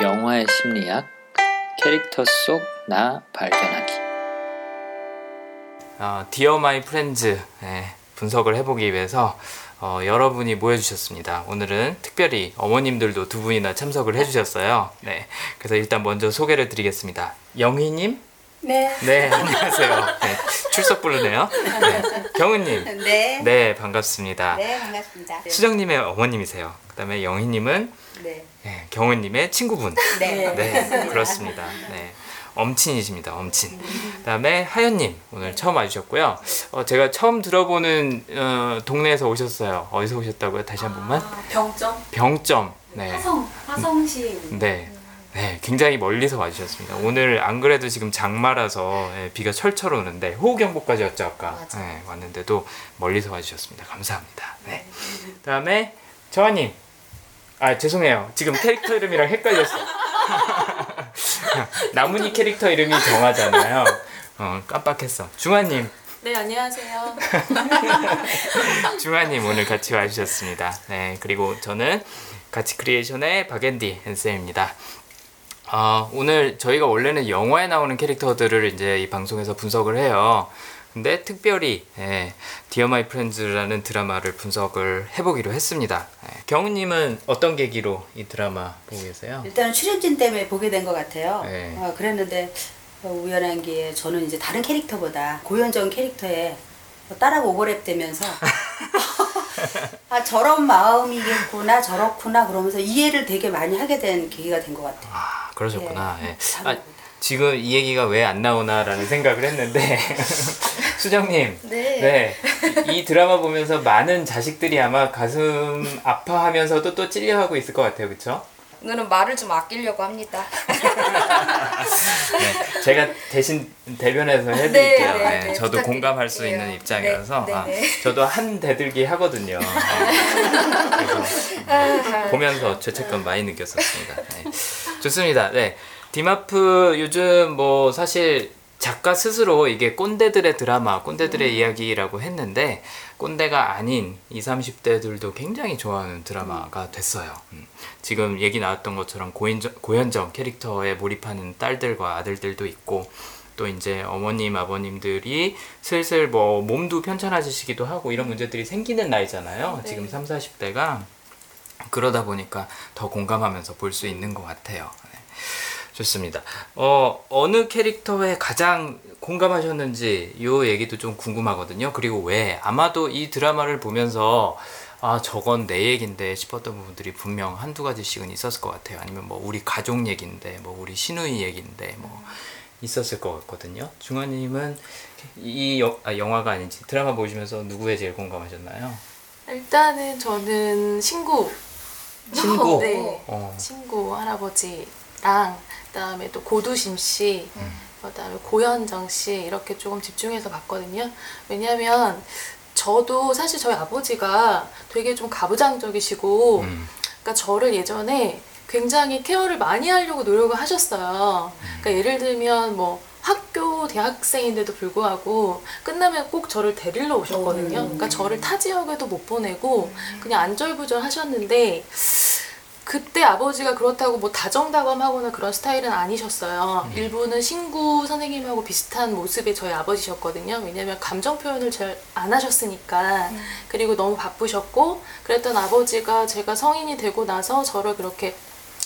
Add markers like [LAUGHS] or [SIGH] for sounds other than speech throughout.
영화의 심리학 캐릭터 속 나 발견하기 어, 디어 마이 프렌즈 예, 분석을 해보기 위해서 어, 여러분이 모여주셨습니다. 오늘은 특별히 어머님들도 두 분이나 참석을 해주셨어요. 네, 그래서 일단 먼저 소개를 드리겠습니다. 영희님, 네. 네 안녕하세요. 네, 출석 부르네요. 네, 경은님, 네. 네 반갑습니다. 네, 반갑습니다. 네. 수정님의 어머님이세요. 그다음에 영희님은 네. 예, 경은님의 친구분. 네. 네, 그렇습니다. 네. 엄친이십니다. 엄친. 그다음에 하연님 오늘 처음 와주셨고요. 어, 제가 처음 들어보는 어, 동네에서 오셨어요. 어디서 오셨다고요? 다시 한 번만. 아, 병점 병점. 네. 화성 화성시 네. 네, 굉장히 멀리서 와주셨습니다. 오늘 안 그래도 지금 장마라서 예, 비가 철철 오는데 호우경보까지 였죠 아까 맞아. 네, 왔는데도 멀리서 와주셨습니다. 감사합니다. 네. 그다음에 정아님, 아 죄송해요. 지금 캐릭터 이름이랑 헷갈렸어. [LAUGHS] 나문희 캐릭터 이름이 정아잖아요. 어, 깜빡했어. 중아님, 네 안녕하세요 [LAUGHS] 중아님 오늘 같이 와주셨습니다. 네, 그리고 저는 가치 크리에이션의 박앤디 앤쌤입니다. 아, 오늘 저희가 원래는 영화에 나오는 캐릭터들을 이제 이 방송에서 분석을 해요. 근데 특별히 예, 디어 마이 프렌즈라는 드라마를 분석을 해보기로 했습니다. 예, 경은님은 어떤 계기로 이 드라마 보고 계세요? 일단은 출연진 때문에 보게 된 것 같아요. 네. 어, 그랬는데 어, 우연한 기회에 저는 이제 다른 캐릭터보다 고현정 캐릭터에 뭐 딸하고 오버랩 되면서 [LAUGHS] 아 저런 마음이겠구나 저렇구나 그러면서 이해를 되게 많이 하게 된 계기가 된 것 같아요. 아, 그러셨구나. 예, 예. 아. 지금 이 얘기가 왜 안 나오나라는 생각을 했는데 [LAUGHS] 수정님 네. 네. 이 드라마 보면서 많은 자식들이 아마 가슴 아파하면서도 또 찔려하고 있을 것 같아요. 그쵸? 오늘은 말을 좀 아끼려고 합니다 [LAUGHS] 네. 제가 대신 대변해서 해드릴게요. 네, 네, 네, 네, 저도 공감할 수. 있는 입장이라서 네, 네, 아, 네. 저도 한 대들기 하거든요. 네. 음, [LAUGHS] 보면서 죄책감 많이 느꼈었습니다. 네. 좋습니다. 네. 디마프 요즘 뭐 사실 작가 스스로 이게 꼰대들의 드라마, 꼰대들의 이야기라고 했는데 꼰대가 아닌 20, 30대들도 굉장히 좋아하는 드라마가 됐어요. 음. 지금 얘기 나왔던 것처럼 고현정, 고현정 캐릭터에 몰입하는 딸들과 아들들도 있고 또 이제 어머님, 아버님들이 슬슬 뭐 몸도 편찮아지시기도 하고 이런 문제들이 생기는 나이잖아요. 네. 지금 3, 40대가 그러다 보니까 더 공감하면서 볼 수 있는 것 같아요. 네. 좋습니다. 어, 어느 캐릭터에 가장 공감하셨는지 요 얘기도 좀 궁금하거든요. 그리고 왜 아마도 이 드라마를 보면서 아 저건 내 얘긴데 싶었던 부분들이 분명 한두 가지씩은 있었을 것 같아요. 아니면 뭐 우리 가족 얘긴데 뭐 우리 시누이 얘긴데 뭐 있었을 것 같거든요. 중화님은 이 여, 아, 영화가 아닌지 드라마 보시면서 누구에 제일 공감하셨나요? 일단은 저는 친구 친구. [LAUGHS] 네 어. 친구 할아버지랑 그다음에 또 고두심 씨 그다음에 고현정 씨 이렇게 조금 집중해서 봤거든요 왜냐면 저도 사실 저희 아버지가 되게 좀 가부장적이시고 음. 그러니까 저를 예전에 굉장히 케어를 많이 하려고 노력을 하셨어요. 그러니까 예를 들면 뭐 학교 대학생인데도 불구하고 끝나면 꼭 저를 데리러 오셨거든요. 그러니까 저를 타 지역에도 못 보내고 그냥 안절부절 하셨는데 그때 아버지가 그렇다고 뭐 다정다감하거나 그런 스타일은 아니셨어요. 일부는 신구 선생님하고 비슷한 모습의 저희 아버지셨거든요. 왜냐면 감정 표현을 잘 안 하셨으니까. 그리고 너무 바쁘셨고, 그랬던 아버지가 제가 성인이 되고 나서 저를 그렇게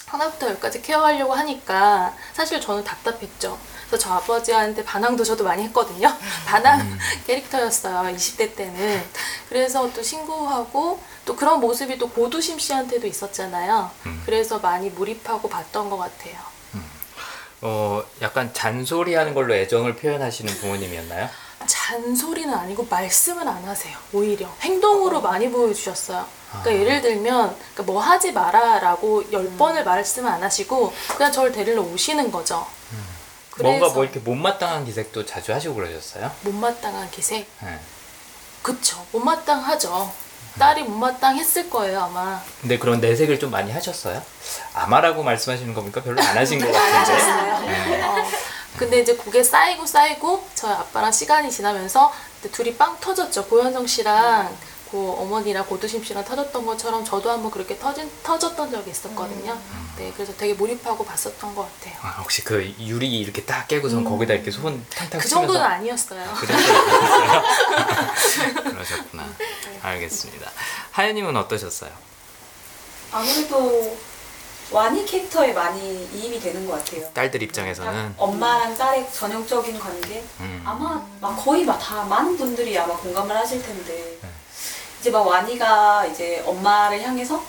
하나부터 열까지 케어하려고 하니까 사실 저는 답답했죠. 그래서 저 아버지한테 반항도 저도 많이 했거든요. 반항 캐릭터였어요. 20대 때는. 그래서 또 신고하고 또 그런 모습이 또 고두심 씨한테도 있었잖아요. 그래서 많이 몰입하고 봤던 것 같아요. 어 약간 잔소리하는 걸로 애정을 표현하시는 부모님이었나요? 잔소리는 아니고 말씀은 안 하세요. 오히려 행동으로 많이 보여주셨어요. 그러니까 예를 들면 그러니까 뭐 하지 마라라고 열 번을 말씀을 안 하시고 그냥 저를 데리러 오시는 거죠. 뭔가 그래서 뭐 이렇게 못마땅한 기색도 자주 하시고 그러셨어요? 못마땅한 기색. 네. 그쵸. 못마땅하죠. 딸이 못마땅했을 거예요 아마. 근데 그런 내색을 좀 많이 하셨어요? 아마라고 말씀하시는 겁니까? 별로 안 하신 것 같은데. [LAUGHS] 네. 어, 근데 이제 그게 쌓이고 쌓이고 저희 아빠랑 시간이 지나면서 둘이 빵 터졌죠. 고현정 씨랑 않고 어머니랑 고두심 씨랑 터졌던 것처럼 저도 한번 그렇게 터진, 터졌던 적이 있었거든요. 네, 그래서 되게 몰입하고 봤었던 것 같아요. 아, 혹시 그 유리 이렇게 딱 깨고선 거기다 이렇게 손 탕탕 그 치면서 정도는 아니었어요. 그 정도였어요? [LAUGHS] 그러셨구나. 알겠습니다. 하연님은 어떠셨어요? 아무래도 와니 캐릭터에 많이 이입이 되는 것 같아요. 딸들 입장에서는 엄마랑 딸의 전형적인 관계 음. 아마 막 거의 막 다 많은 분들이 아마 공감을 하실 텐데 네. 이제 막 와니가 이제 엄마를 향해서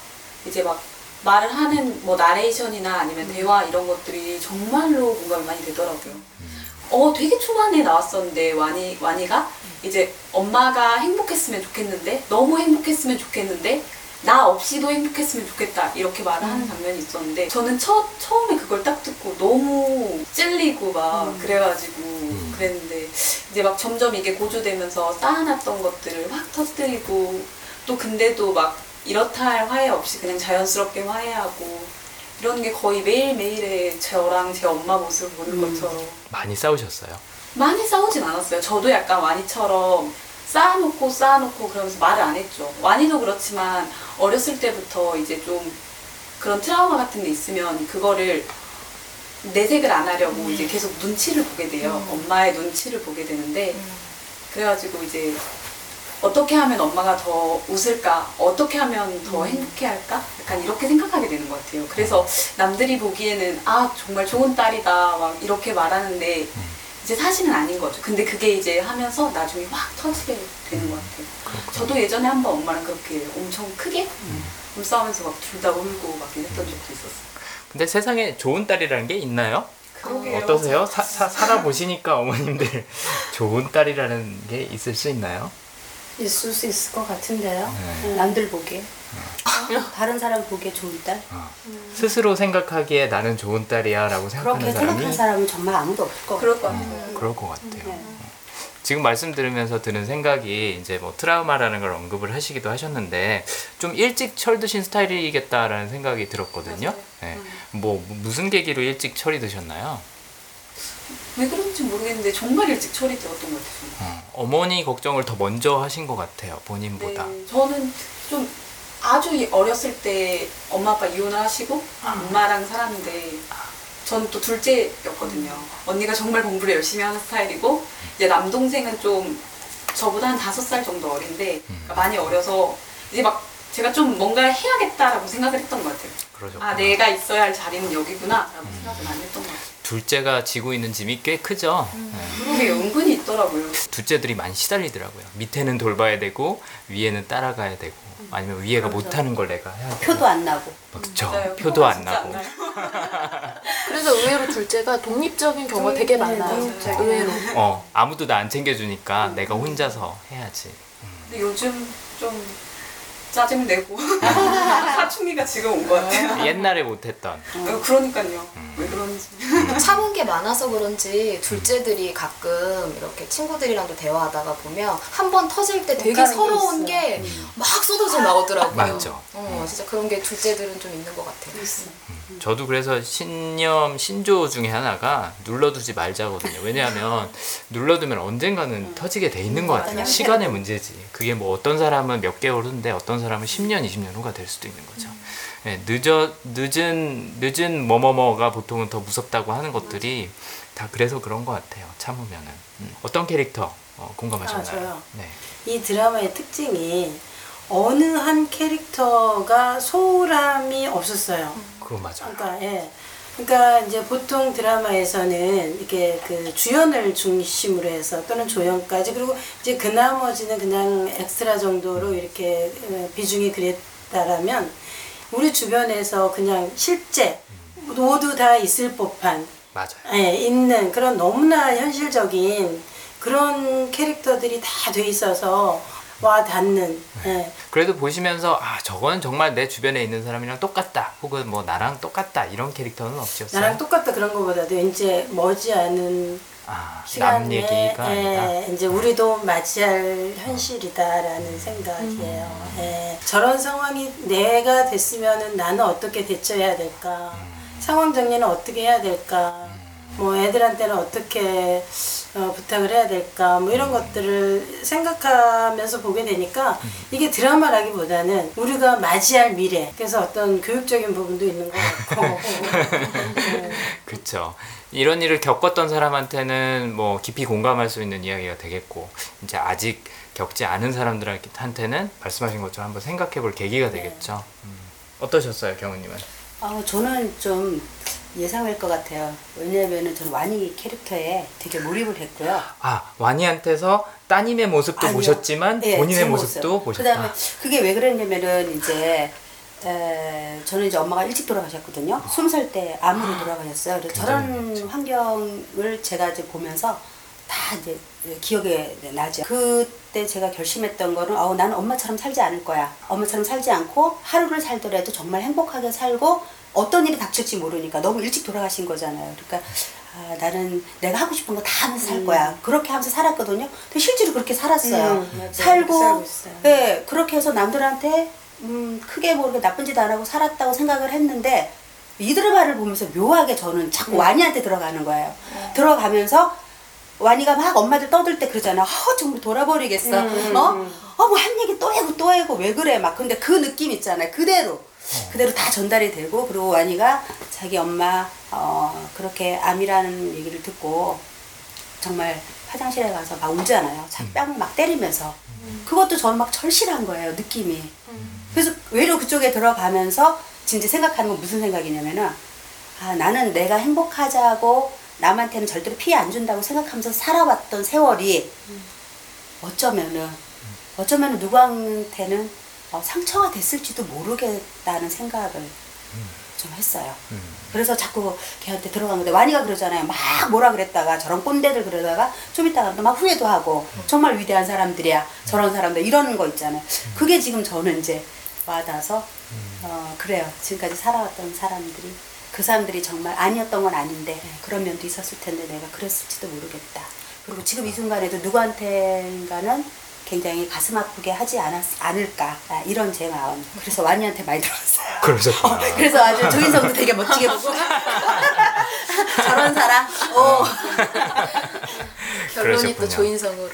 이제 막 말을 하는 뭐 나레이션이나 아니면 대화 이런 것들이 정말로 공감이 많이 되더라고요. 어 되게 초반에 나왔었는데 와니 와니가 이제 엄마가 행복했으면 좋겠는데 너무 행복했으면 좋겠는데 나 없이도 행복했으면 좋겠다. 이렇게 말을 하는 장면이 있었는데 저는 처, 처음에 그걸 딱 듣고 너무 찔리고 막 그래가지고 그랬는데 이제 막 점점 이게 고조되면서 쌓아놨던 것들을 확 터뜨리고 또 근데도 막 이렇다 할 화해 없이 그냥 자연스럽게 화해하고 이런 게 거의 매일매일의 저랑 제 엄마 모습을 보는 것처럼. 많이 싸우셨어요? 많이 싸우진 않았어요. 저도 약간 와니처럼 쌓아놓고 쌓아놓고 그러면서 말을 안 했죠. 와니도 그렇지만 어렸을 때부터 이제 좀 그런 트라우마 같은 게 있으면 그거를 내색을 안 하려고 이제 계속 눈치를 보게 돼요. 엄마의 눈치를 보게 되는데 그래가지고 이제 어떻게 하면 엄마가 더 웃을까? 어떻게 하면 더 행복해 할까? 약간 이렇게 생각하게 되는 것 같아요. 그래서 남들이 보기에는 아, 정말 좋은 딸이다. 막 이렇게 말하는데 이제 사실은 아닌 거죠. 근데 그게 이제 하면서 나중에 확 터지게 되는 것 같아요. 저도 예전에 한 번 엄마랑 그렇게 엄청 크게 몸싸움에서 막 둘 다 울고 막 이랬던 적도 있었어요. 근데 세상에 좋은 딸이라는 게 있나요? 그러게요. 어떠세요? 사, 사, 살아보시니까 어머님들 [LAUGHS] 좋은 딸이라는 게 있을 수 있나요? 있을 수 있을 것 같은데요. 네. 남들 보기에. 다른 사람 보기에 좋은 딸. 스스로 생각하기에 나는 좋은 딸이야 라고 생각하는 그렇게 사람이 생각하는 사람은 정말 아무도 없을 것 그럴 것 같아요. 같아요. 그럴 것 같아요. 네. 지금 말씀 들으면서 드는 생각이 이제 뭐 트라우마라는 걸 언급을 하시기도 하셨는데 좀 일찍 철 드신 스타일이겠다라는 생각이 들었거든요. 네. 뭐 무슨 계기로 일찍 철이 드셨나요? 왜 그런지 모르겠는데 정말 일찍 철이 들었던 것 같아요. 어, 어머니 걱정을 더 먼저 하신 것 같아요. 본인보다. 네, 저는 좀 아주 이- 어렸을 때 엄마 아빠 이혼을 하시고 엄마랑 살았는데 저는 또 둘째였거든요. 언니가 정말 공부를 열심히 하는 스타일이고 이제 남동생은 좀 저보다 한 다섯 살 정도 어린데 그러니까 많이 어려서 이제 막 제가 좀 뭔가 해야겠다라고 생각을 했던 것 같아요. 그러죠. 아 내가 있어야 할 자리는 여기구나라고 생각을 많이 했던 것 같아요. 둘째가 지고 있는 짐이 꽤 크죠. 네. 그러게 은근히 있더라고요. 둘째들이 많이 시달리더라고요. 밑에는 돌봐야 되고 위에는 따라가야 되고 아니면 위에가 못하는 걸 내가 해야 되고 표도 안 나고. 그렇죠. 맞아요. 표도 안 진짜 나고. [LAUGHS] 그래서 의외로 둘째가 독립적인 경우가 되게 많아요. 독립적인. 의외로. 어 아무도 나 안 챙겨주니까 내가 혼자서 해야지. 근데 요즘 좀 짜증내고 [LAUGHS] 사춘기가 지금 온 것 같아요. 옛날에 못했던 어, 그러니까요. 왜 그런지. 참은 게 많아서 그런지 둘째들이 가끔 이렇게 친구들이랑도 대화하다가 보면 한 번 터질 때 되게 서러운 있어. 게막 쏟아져 나오더라고요. 맞죠. 어, 진짜 그런 게 둘째들은 좀 있는 것 같아요. 저도 그래서 신념 신조 중에 하나가 눌러두지 말자거든요. 왜냐하면 눌러두면 언젠가는 터지게 돼 있는 것 같아요. 시간의 문제지. 그게 뭐 어떤 사람은 몇 개월 후인데 어떤 사람은 10년, 20년 후가 될 수도 있는 거죠. 예, 늦어 늦은 늦은 뭐뭐뭐가 보통은 더 무섭다고 하는 것들이 다 그래서 그런 것 같아요. 참으면은 음. 어떤 캐릭터 어, 공감하셨나요? 아? 네. 이 드라마의 특징이 어느 한 캐릭터가 소홀함이 없었어요. 그거 맞아. 요 그러니까 예. 그러니까 이제 보통 드라마에서는 이렇게 그 주연을 중심으로 해서 또는 조연까지 그리고 이제 그 나머지는 그냥 엑스트라 정도로 이렇게 어, 비중이 그랬다라면 우리 주변에서 그냥 실제 모두 다 있을 법한 맞아요. 예, 있는 그런 너무나 현실적인 그런 캐릭터들이 다 돼 있어서 와 닿는 예. 그래도 보시면서 아 저거는 정말 내 주변에 있는 사람이랑 똑같다 혹은 뭐 나랑 똑같다 이런 캐릭터는 없으셨어요? 나랑 똑같다 그런 것보다도 이제 머지않은 아, 시간에 남 얘기가 아니다. 예, 이제 우리도 맞이할 현실이다라는 생각이에요. 예. 저런 상황이 내가 됐으면은 나는 어떻게 대처해야 될까? 음. 상황 정리는 어떻게 해야 될까? 뭐 애들한테는 어떻게 어, 부탁을 해야 될까 뭐 이런 것들을 생각하면서 보게 되니까 이게 드라마라기보다는 우리가 맞이할 미래 그래서 어떤 교육적인 부분도 있는 것 같고 [LAUGHS] 그렇죠. 이런 일을 겪었던 사람한테는 뭐 깊이 공감할 수 있는 이야기가 되겠고 이제 아직 겪지 않은 사람들한테는 말씀하신 것처럼 한번 생각해 볼 계기가 되겠죠. 음. 어떠셨어요, 경우님은? 아, 저는 좀 예상할 것 같아요. 왜냐면은 저는 와니 캐릭터에 되게 몰입을 했고요. 아, 와니한테서 따님의 모습도 아니요. 보셨지만 예, 본인의 제 모습도 모습. 보셨다. 그다음에 그게 왜 그랬냐면은 이제 에, 저는 이제 엄마가 일찍 돌아가셨거든요. 스무 살 때 암으로 돌아가셨어요. 그래서 저런 환경을 제가 이제 보면서 다 이제 기억에 나죠. 그때 제가 결심했던 거는 어, 나는 엄마처럼 살지 않을 거야. 엄마처럼 살지 않고 하루를 살더라도 정말 행복하게 살고 어떤 일이 닥칠지 모르니까 너무 일찍 돌아가신 거잖아요. 그러니까 아, 나는 내가 하고 싶은 거 다 하면서 살 거야. 그렇게 하면서 살았거든요. 근데 실제로 그렇게 살았어요. 음. 살고. 네, 그렇게 해서 남들한테 음, 크게 모르게 나쁜 짓 안 하고 살았다고 생각을 했는데 이 드라마를 보면서 묘하게 저는 자꾸 와니한테 들어가는 거예요. 들어가면서 와니가 막 엄마들 떠들 때 그러잖아. 어, 정말 돌아버리겠어. 어? 어, 뭐 한 얘기 또 해고 또 해고 왜 그래? 막 근데 그 느낌 있잖아요. 그대로. 그대로 다 전달이 되고 그리고 와니가 자기 엄마 어, 그렇게 암이라는 얘기를 듣고 정말 화장실에 가서 막 울잖아요. 자기 뺨을 막 때리면서. 그것도 저는 막 절실한 거예요, 느낌이. 그래서 외로 그쪽에 들어가면서 진짜 생각하는 건 무슨 생각이냐면은, 아, 나는 내가 행복하자고 남한테는 절대로 피해 안 준다고 생각하면서 살아왔던 세월이 어쩌면은, 어쩌면은 누구한테는 어, 상처가 됐을지도 모르겠다는 생각을 좀 했어요. 그래서 자꾸 걔한테 들어간 건데 와니가 그러잖아요. 막 뭐라 그랬다가 저런 꼰대들 그러다가 좀 이따가 또 막 후회도 하고 정말 위대한 사람들이야. 저런 사람들 이러는 거 있잖아요. 그게 지금 저는 이제 와닿아서 어 그래요. 지금까지 살아왔던 사람들이 그 사람들이 정말 아니었던 건 아닌데 그런 면도 있었을 텐데 내가 그랬을지도 모르겠다. 그리고 지금 이 순간에도 누구한테인가는 굉장히 가슴 아프게 하지 않았, 않을까 아, 이런 제 마음. 그래서 와니한테 많이 들었어요. 그러셨구나. 어, 그래서 아주 조인성도 되게 멋지게 보고 [LAUGHS] 저런 사람. 어. [LAUGHS] 결론이 또 그러셨군요. 조인성으로.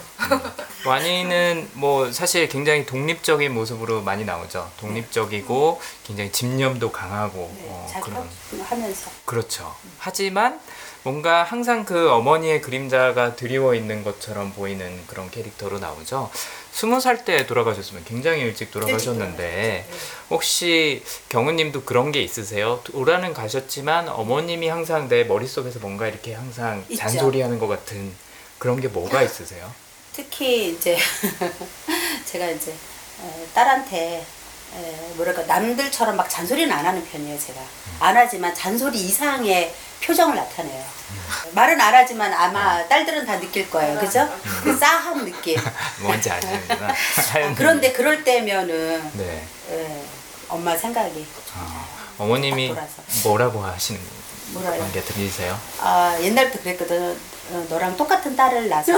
와니는 뭐 사실 굉장히 독립적인 모습으로 많이 나오죠. 독립적이고 굉장히 집념도 강하고 네, 어, 잘 그런 하면서 그렇죠. 하지만 뭔가 항상 그 어머니의 그림자가 드리워 있는 것처럼 보이는 그런 캐릭터로 나오죠. 스무 살 때 돌아가셨으면 굉장히 일찍 돌아가셨는데 혹시 경우님도 그런 게 있으세요? 돌아는 가셨지만 어머님이 항상 내 머릿속에서 뭔가 이렇게 항상 있죠. 잔소리하는 것 같은 그런 게 뭐가 있으세요? [LAUGHS] 특히 이제 [LAUGHS] 제가 이제 어, 딸한테 에, 뭐랄까 남들처럼 막 잔소리는 안 하는 편이에요 제가 안 하지만 잔소리 이상의 표정을 나타내요 말은 안 하지만 아마 딸들은 다 느낄 거예요 그죠 그 싸한 느낌 [LAUGHS] 뭔지 아시는구나. 하얀 그런데 그럴 때면은 네. 에, 엄마 생각이 어, 어머님이 돌아서. 뭐라고 하시는 뭐라요? 그런 게 들리세요? 아 옛날부터 그랬거든. 어, 너랑 똑같은 딸을 낳아서. [LAUGHS]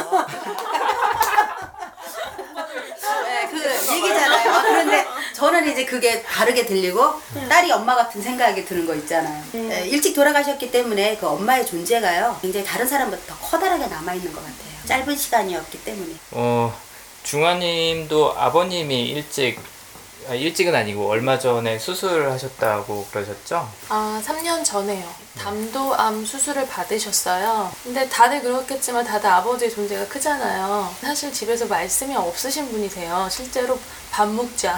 네, 그 얘기잖아요. 아, 그런데 저는 이제 그게 다르게 들리고 딸이 엄마 같은 생각이 드는 거 있잖아요. 네, 일찍 돌아가셨기 때문에 그 엄마의 존재가요 굉장히 다른 사람보다 더 커다랗게 남아 있는 것 같아요. 짧은 시간이었기 때문에. 어, 중화님도 아버님이 일찍 아, 일찍은 아니고 얼마 전에 수술을 하셨다고 그러셨죠? 아, 3년 전에요. 담도암 수술을 받으셨어요. 근데 다들 그렇겠지만 다들 아버지의 존재가 크잖아요. 사실 집에서 말씀이 없으신 분이세요. 실제로 밥 먹자,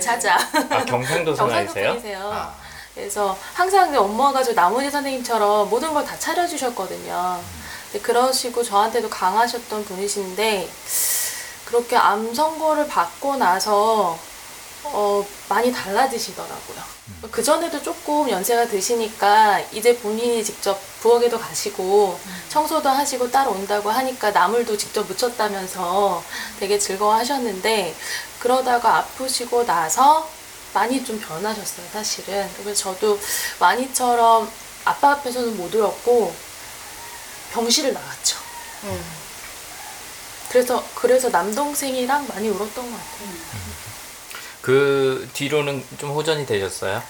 자자. 아 경상도 사나이세요? 분이세요. 아, 그래서 항상 엄마가 저 나머지 선생님처럼 모든 걸 다 차려주셨거든요. 근데 그러시고 저한테도 강하셨던 분이신데 그렇게 암 선고를 받고 나서 어, 많이 달라지시더라고요. 그 전에도 조금 연세가 드시니까 이제 본인이 직접 부엌에도 가시고 청소도 하시고 따로 온다고 하니까 나물도 직접 무쳤다면서 되게 즐거워하셨는데 그러다가 아프시고 나서 많이 좀 변하셨어요, 사실은. 그래서 저도 많이처럼 아빠 앞에서는 못 울었고 병실을 나갔죠. 그래서 그래서 남동생이랑 많이 울었던 것 같아요. 그 뒤로는 좀 호전이 되셨어요?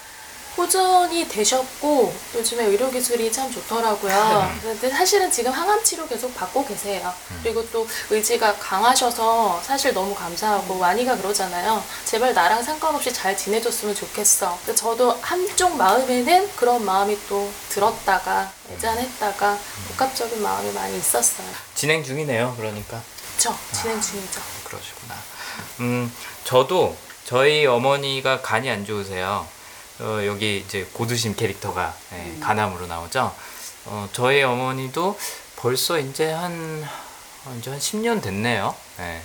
호전이 되셨고 요즘에 의료 기술이 참 좋더라고요. 근데 사실은 지금 항암 치료 계속 받고 계세요. 그리고 또 의지가 강하셔서 사실 너무 감사하고 와니가 그러잖아요. 제발 나랑 상관없이 잘 지내줬으면 좋겠어. 근데 저도 한쪽 마음에는 그런 마음이 또 들었다가 애잔했다가 복합적인 마음이 많이 있었어요. 진행 중이네요. 그러니까. 저 진행 중이죠. 그러시구나. 음, 저도 저희 어머니가 간이 안 좋으세요. 어, 여기 이제 고두심 캐릭터가 예, 간암으로 나오죠. 어, 저희 어머니도 벌써 이제 한 어, 이제 한 10년 됐네요. 예.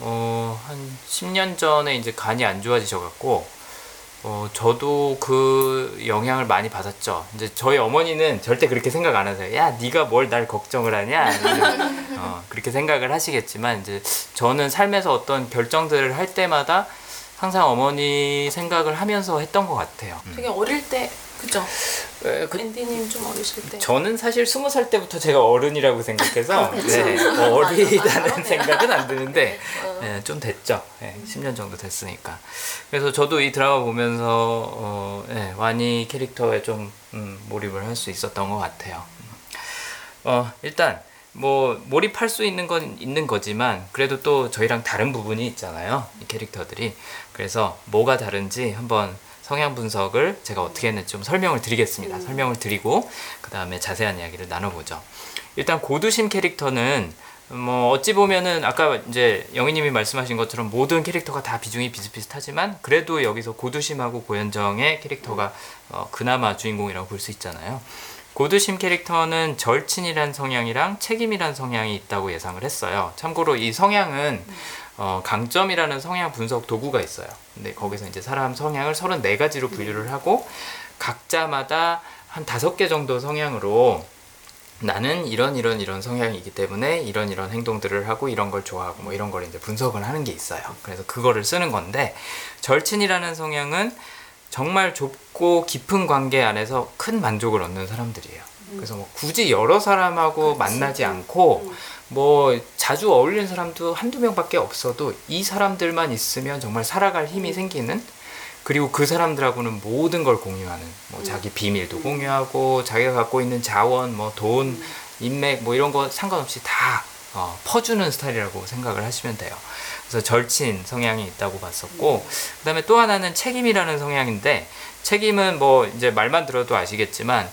어, 한 10년 전에 이제 간이 안 좋아지셔 갖고 어, 저도 그 영향을 많이 받았죠. 이제 저희 어머니는 절대 그렇게 생각 안 하세요. 야, 네가 뭘 날 걱정을 하냐? 어, 그렇게 생각을 하시겠지만 이제 저는 삶에서 어떤 결정들을 할 때마다 항상 어머니 생각을 하면서 했던 것 같아요. 음. 되게 어릴 때 그죠? 에, 그, 앤디님 좀 어리실 때. 저는 사실 스무 살 때부터 제가 어른이라고 생각해서 네, 어리다는 생각은 안 드는데 네, 좀 됐죠. 네, 10년 정도 됐으니까. 그래서 저도 이 드라마 보면서 어, 네, 와니 캐릭터에 좀 음, 몰입을 할 수 있었던 것 같아요. 어, 일단 뭐 몰입할 수 있는 건 있는 거지만 그래도 또 저희랑 다른 부분이 있잖아요. 이 캐릭터들이. 그래서 뭐가 다른지 한번 성향 분석을 제가 어떻게 했는지 좀 설명을 드리겠습니다. 설명을 드리고 그 다음에 자세한 이야기를 나눠보죠. 일단 고두심 캐릭터는 뭐 어찌 보면은 아까 이제 영희님이 말씀하신 것처럼 모든 캐릭터가 다 비중이 비슷비슷하지만 그래도 여기서 고두심하고 고현정의 캐릭터가 어, 그나마 주인공이라고 볼 수 있잖아요. 고두심 캐릭터는 절친이란 성향이랑 책임이란 성향이 있다고 예상을 했어요. 참고로 이 성향은 어, 강점이라는 성향 분석 도구가 있어요. 근데 거기서 이제 사람 성향을 34가지로 분류를 하고 각자마다 한 다섯 개 정도 성향으로 나는 이런 이런 이런 성향이기 때문에 이런 이런 행동들을 하고 이런 걸 좋아하고 뭐 이런 걸 이제 분석을 하는 게 있어요. 그래서 그거를 쓰는 건데 절친이라는 성향은 정말 좁고 깊은 관계 안에서 큰 만족을 얻는 사람들이에요. 그래서 뭐 굳이 여러 사람하고 만나지 않고 뭐 자주 어울리는 사람도 한두 명밖에 없어도 이 사람들만 있으면 정말 살아갈 힘이 생기는 그리고 그 사람들하고는 모든 걸 공유하는 뭐 자기 비밀도 공유하고 자기가 갖고 있는 자원 뭐 돈 인맥 뭐 이런 거 상관없이 다 어, 퍼주는 스타일이라고 생각을 하시면 돼요. 그래서 절친 성향이 있다고 봤었고 그다음에 또 하나는 책임이라는 성향인데 책임은 뭐 이제 말만 들어도 아시겠지만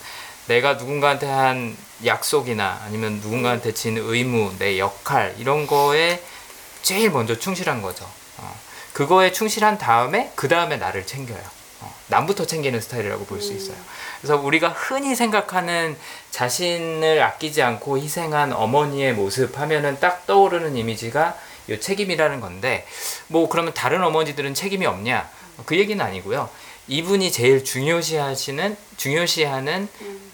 내가 누군가한테 한 약속이나 아니면 누군가한테 진 의무, 내 역할 이런 거에 제일 먼저 충실한 거죠. 어. 그거에 충실한 다음에 그 다음에 나를 챙겨요. 어. 남부터 챙기는 스타일이라고 볼 수 있어요. 그래서 우리가 흔히 생각하는 자신을 아끼지 않고 희생한 어머니의 모습 하면은 딱 떠오르는 이미지가 이 책임이라는 건데 뭐 그러면 다른 어머니들은 책임이 없냐? 그 얘기는 아니고요. 이분이 제일 중요시하시는 중요시하는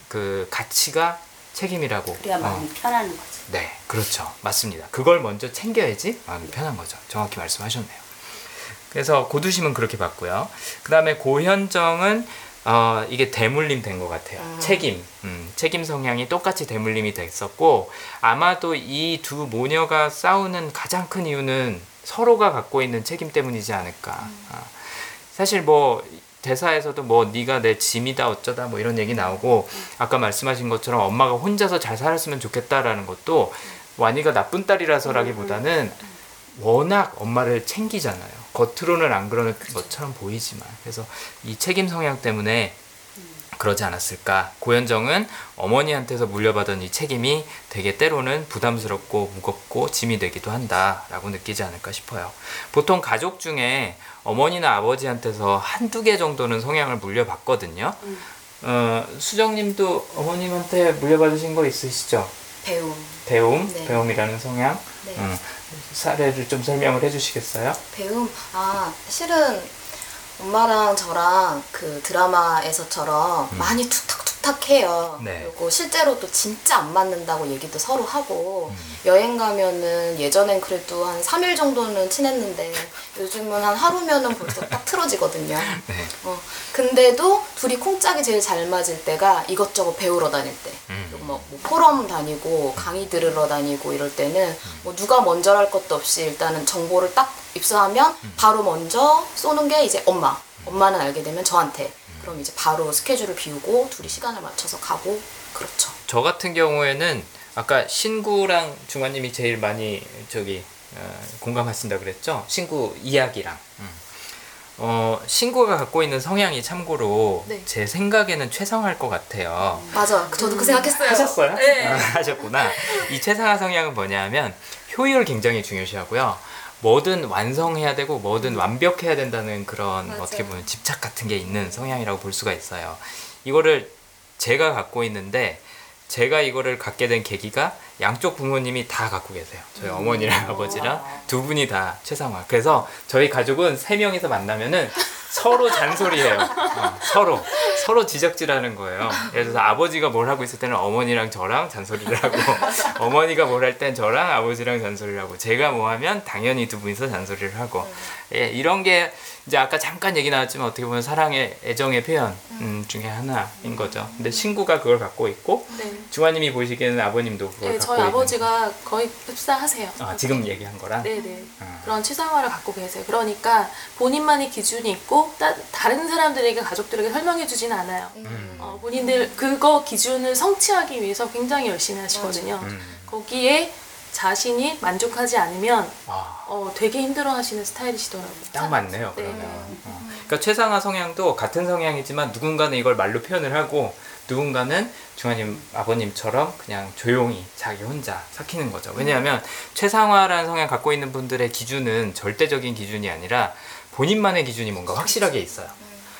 그 가치가 책임이라고. 그래야 어, 마음이 편하는 거지. 네, 그렇죠. 맞습니다. 그걸 먼저 챙겨야지 마음이 편한 거죠. 정확히 말씀하셨네요. 그래서 고두심은 그렇게 봤고요. 그 다음에 고현정은 어, 이게 대물림 된 것 같아요. 책임, 음, 책임 성향이 똑같이 대물림이 됐었고 아마도 이 두 모녀가 싸우는 가장 큰 이유는 서로가 갖고 있는 책임 때문이지 않을까. 아, 사실 뭐 대사에서도 뭐 네가 내 짐이다 어쩌다 뭐 이런 얘기 나오고 아까 말씀하신 것처럼 엄마가 혼자서 잘 살았으면 좋겠다라는 것도 완이가 나쁜 딸이라서라기보다는 워낙 엄마를 챙기잖아요. 겉으로는 안 그러는 것처럼 보이지만 그래서 이 책임 성향 때문에 그러지 않았을까. 고현정은 어머니한테서 물려받은 이 책임이 되게 때로는 부담스럽고 무겁고 짐이 되기도 한다라고 느끼지 않을까 싶어요. 보통 가족 중에 어머니나 아버지한테서 한두 개 정도는 성향을 물려받거든요. 어, 수정님도 어머님한테 물려받으신 거 있으시죠? 배움. 배움, 네. 배움이라는 성향. 네. 음, 사례를 좀 설명을 해주시겠어요? 배움. 아, 실은 엄마랑 저랑 그 드라마에서처럼 많이 툭탁툭탁 해요. 음. 네. 그리고 실제로도 진짜 안 맞는다고 얘기도 서로 하고 음. 여행 가면은 예전엔 그래도 한 3일 정도는 친했는데 요즘은 한 하루면은 벌써 딱 틀어지거든요. [LAUGHS] 네. 어, 근데도 둘이 콩짝이 제일 잘 맞을 때가 이것저것 배우러 다닐 때. 음. 뭐, 뭐 포럼 다니고 강의 들으러 다니고 이럴 때는 뭐 누가 먼저 할 것도 없이 일단은 정보를 딱 입수하면 바로 먼저 쏘는 게 이제 엄마. 엄마는 알게 되면 저한테. 그럼 이제 바로 스케줄을 비우고 둘이 시간을 맞춰서 가고 그렇죠. 저 같은 경우에는 아까 신구랑 중화님이 제일 많이 저기 어, 공감하신다 그랬죠? 신구 이야기랑. 음. 어, 신구가 갖고 있는 성향이 참고로 네. 제 생각에는 최상화일 것 같아요. 맞아. 저도 그 생각했어요. 하셨어요? 네. 아, 하셨구나. 이 최상화 성향은 뭐냐면 효율 굉장히 중요시하고요. 뭐든 완성해야 되고 뭐든 완벽해야 된다는 그런 맞아요. 어떻게 보면 집착 같은 게 있는 성향이라고 볼 수가 있어요. 이거를 제가 갖고 있는데 제가 이거를 갖게 된 계기가 양쪽 부모님이 다 갖고 계세요. 저희 어머니랑 아버지랑 두 분이 다 최상화. 그래서 저희 가족은 세 명이서 만나면은 서로 잔소리해요. 어, 서로 서로 지적질하는 거예요. 예를 들어서 아버지가 뭘 하고 있을 때는 어머니랑 저랑 잔소리를 하고 [LAUGHS] 어머니가 뭘 할 땐 저랑 아버지랑 잔소리를 하고 제가 뭐 하면 당연히 두 분이서 잔소리를 하고 예, 이런 게 이제 아까 잠깐 얘기 나왔지만 어떻게 보면 사랑의 애정의 표현 음, 중에 하나인 거죠. 근데 친구가 그걸 갖고 있고 네. 중화님이 보시기에는 아버님도 그걸 네, 갖고 저희 있는 아버지가 거의 흡사하세요. 아, 지금 얘기한 거랑 네네. 아. 그런 치상화를 갖고 계세요. 그러니까 본인만의 기준이 있고 따, 다른 사람들에게 가족들에게 설명해 주지는 않아요. 음. 어, 본인들 그거 기준을 성취하기 위해서 굉장히 열심히 하시거든요. 음. 거기에 자신이 만족하지 않으면 아, 어, 되게 힘들어하시는 스타일이시더라고요. 딱 맞네요. 네. 그러면. 어. 그러니까 최상화 성향도 같은 성향이지만 누군가는 이걸 말로 표현을 하고 누군가는 중화님 아버님처럼 그냥 조용히 자기 혼자 삭히는 거죠. 왜냐하면 최상화라는 성향 갖고 있는 분들의 기준은 절대적인 기준이 아니라 본인만의 기준이 뭔가 확실하게 있어요.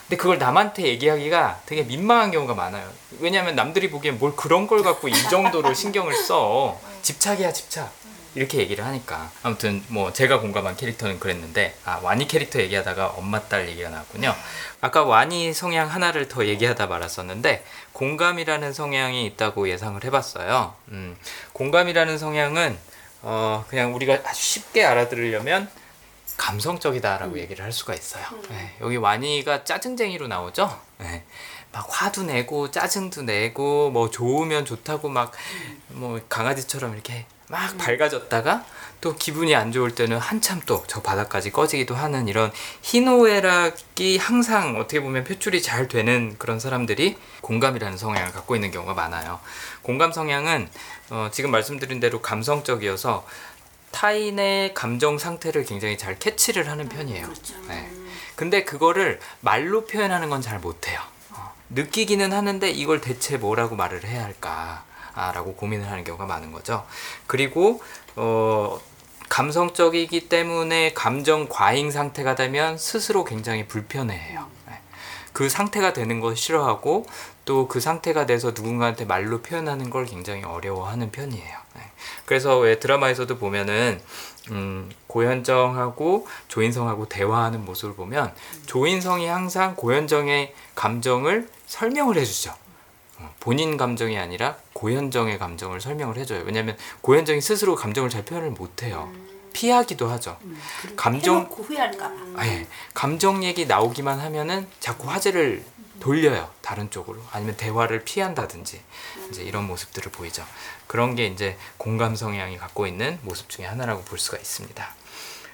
근데 그걸 남한테 얘기하기가 되게 민망한 경우가 많아요. 왜냐하면 남들이 보기엔 뭘 그런 걸 갖고 이 정도로 신경을 써. [LAUGHS] 집착이야, 집착. 이렇게 얘기를 하니까. 아무튼 뭐 제가 공감한 캐릭터는 그랬는데, 아, 와니 캐릭터 얘기하다가 엄마 딸 얘기가 나왔군요. 아까 와니 성향 하나를 더 얘기하다 말았었는데, 공감이라는 성향이 있다고 예상을 해봤어요. 음, 공감이라는 성향은, 어, 그냥 우리가 아주 쉽게 알아들으려면 감성적이다라고 얘기를 할 수가 있어요. 네, 여기 와니가 짜증쟁이로 나오죠. 네, 막 화도 내고 짜증도 내고 뭐 좋으면 좋다고 막 뭐 강아지처럼 이렇게 막 밝아졌다가 또 기분이 안 좋을 때는 한참 또 저 바닥까지 꺼지기도 하는 이런 희노애락이 항상 어떻게 보면 표출이 잘 되는 그런 사람들이 공감이라는 성향을 갖고 있는 경우가 많아요. 공감 성향은 어, 지금 말씀드린 대로 감성적이어서 타인의 감정 상태를 굉장히 잘 캐치를 하는 편이에요. 네. 근데 그거를 말로 표현하는 건 잘 못해요. 어, 느끼기는 하는데 이걸 대체 뭐라고 말을 해야 할까? 아, 라고 고민을 하는 경우가 많은 거죠. 그리고, 어, 감성적이기 때문에 감정 과잉 상태가 되면 스스로 굉장히 불편해해요. 네. 그 상태가 되는 걸 싫어하고 또 그 상태가 돼서 누군가한테 말로 표현하는 걸 굉장히 어려워하는 편이에요. 네. 그래서 왜 드라마에서도 보면은 음, 고현정하고 조인성하고 대화하는 모습을 보면 조인성이 항상 고현정의 감정을 설명을 해주죠. 어, 본인 감정이 아니라 고현정의 감정을 설명을 해줘요. 왜냐하면 고현정이 스스로 감정을 잘 표현을 못해요. 피하기도 하죠. 감정 해놓고 후회할까 봐. 아, 예. 감정 얘기 나오기만 하면은 자꾸 화제를 돌려요 다른 쪽으로 아니면 대화를 피한다든지 이제 이런 모습들을 보이죠 그런 게 이제 공감 성향이 갖고 있는 모습 중에 하나라고 볼 수가 있습니다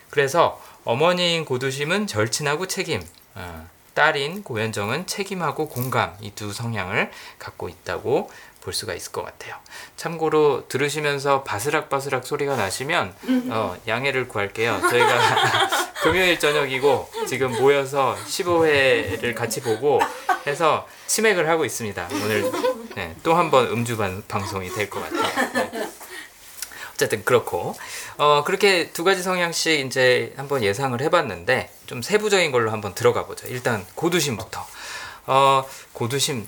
그래서 어머니인 고두심은 절친하고 책임 어, 딸인 고현정은 책임하고 공감 이 두 성향을 갖고 있다고 볼 수가 있을 것 같아요. 참고로 들으시면서 바스락바스락 소리가 나시면 어, 양해를 구할게요. 저희가 [LAUGHS] 금요일 저녁이고 지금 모여서 15회를 같이 보고 해서 치맥을 하고 있습니다. 오늘 네, 또 한 번 음주 반- 방송이 될 것 같아요. 네. 어쨌든 그렇고 어 그렇게 두 가지 성향씩 이제 한번 예상을 해봤는데 좀 세부적인 걸로 한번 들어가 보죠. 일단 고두심부터 어 고두심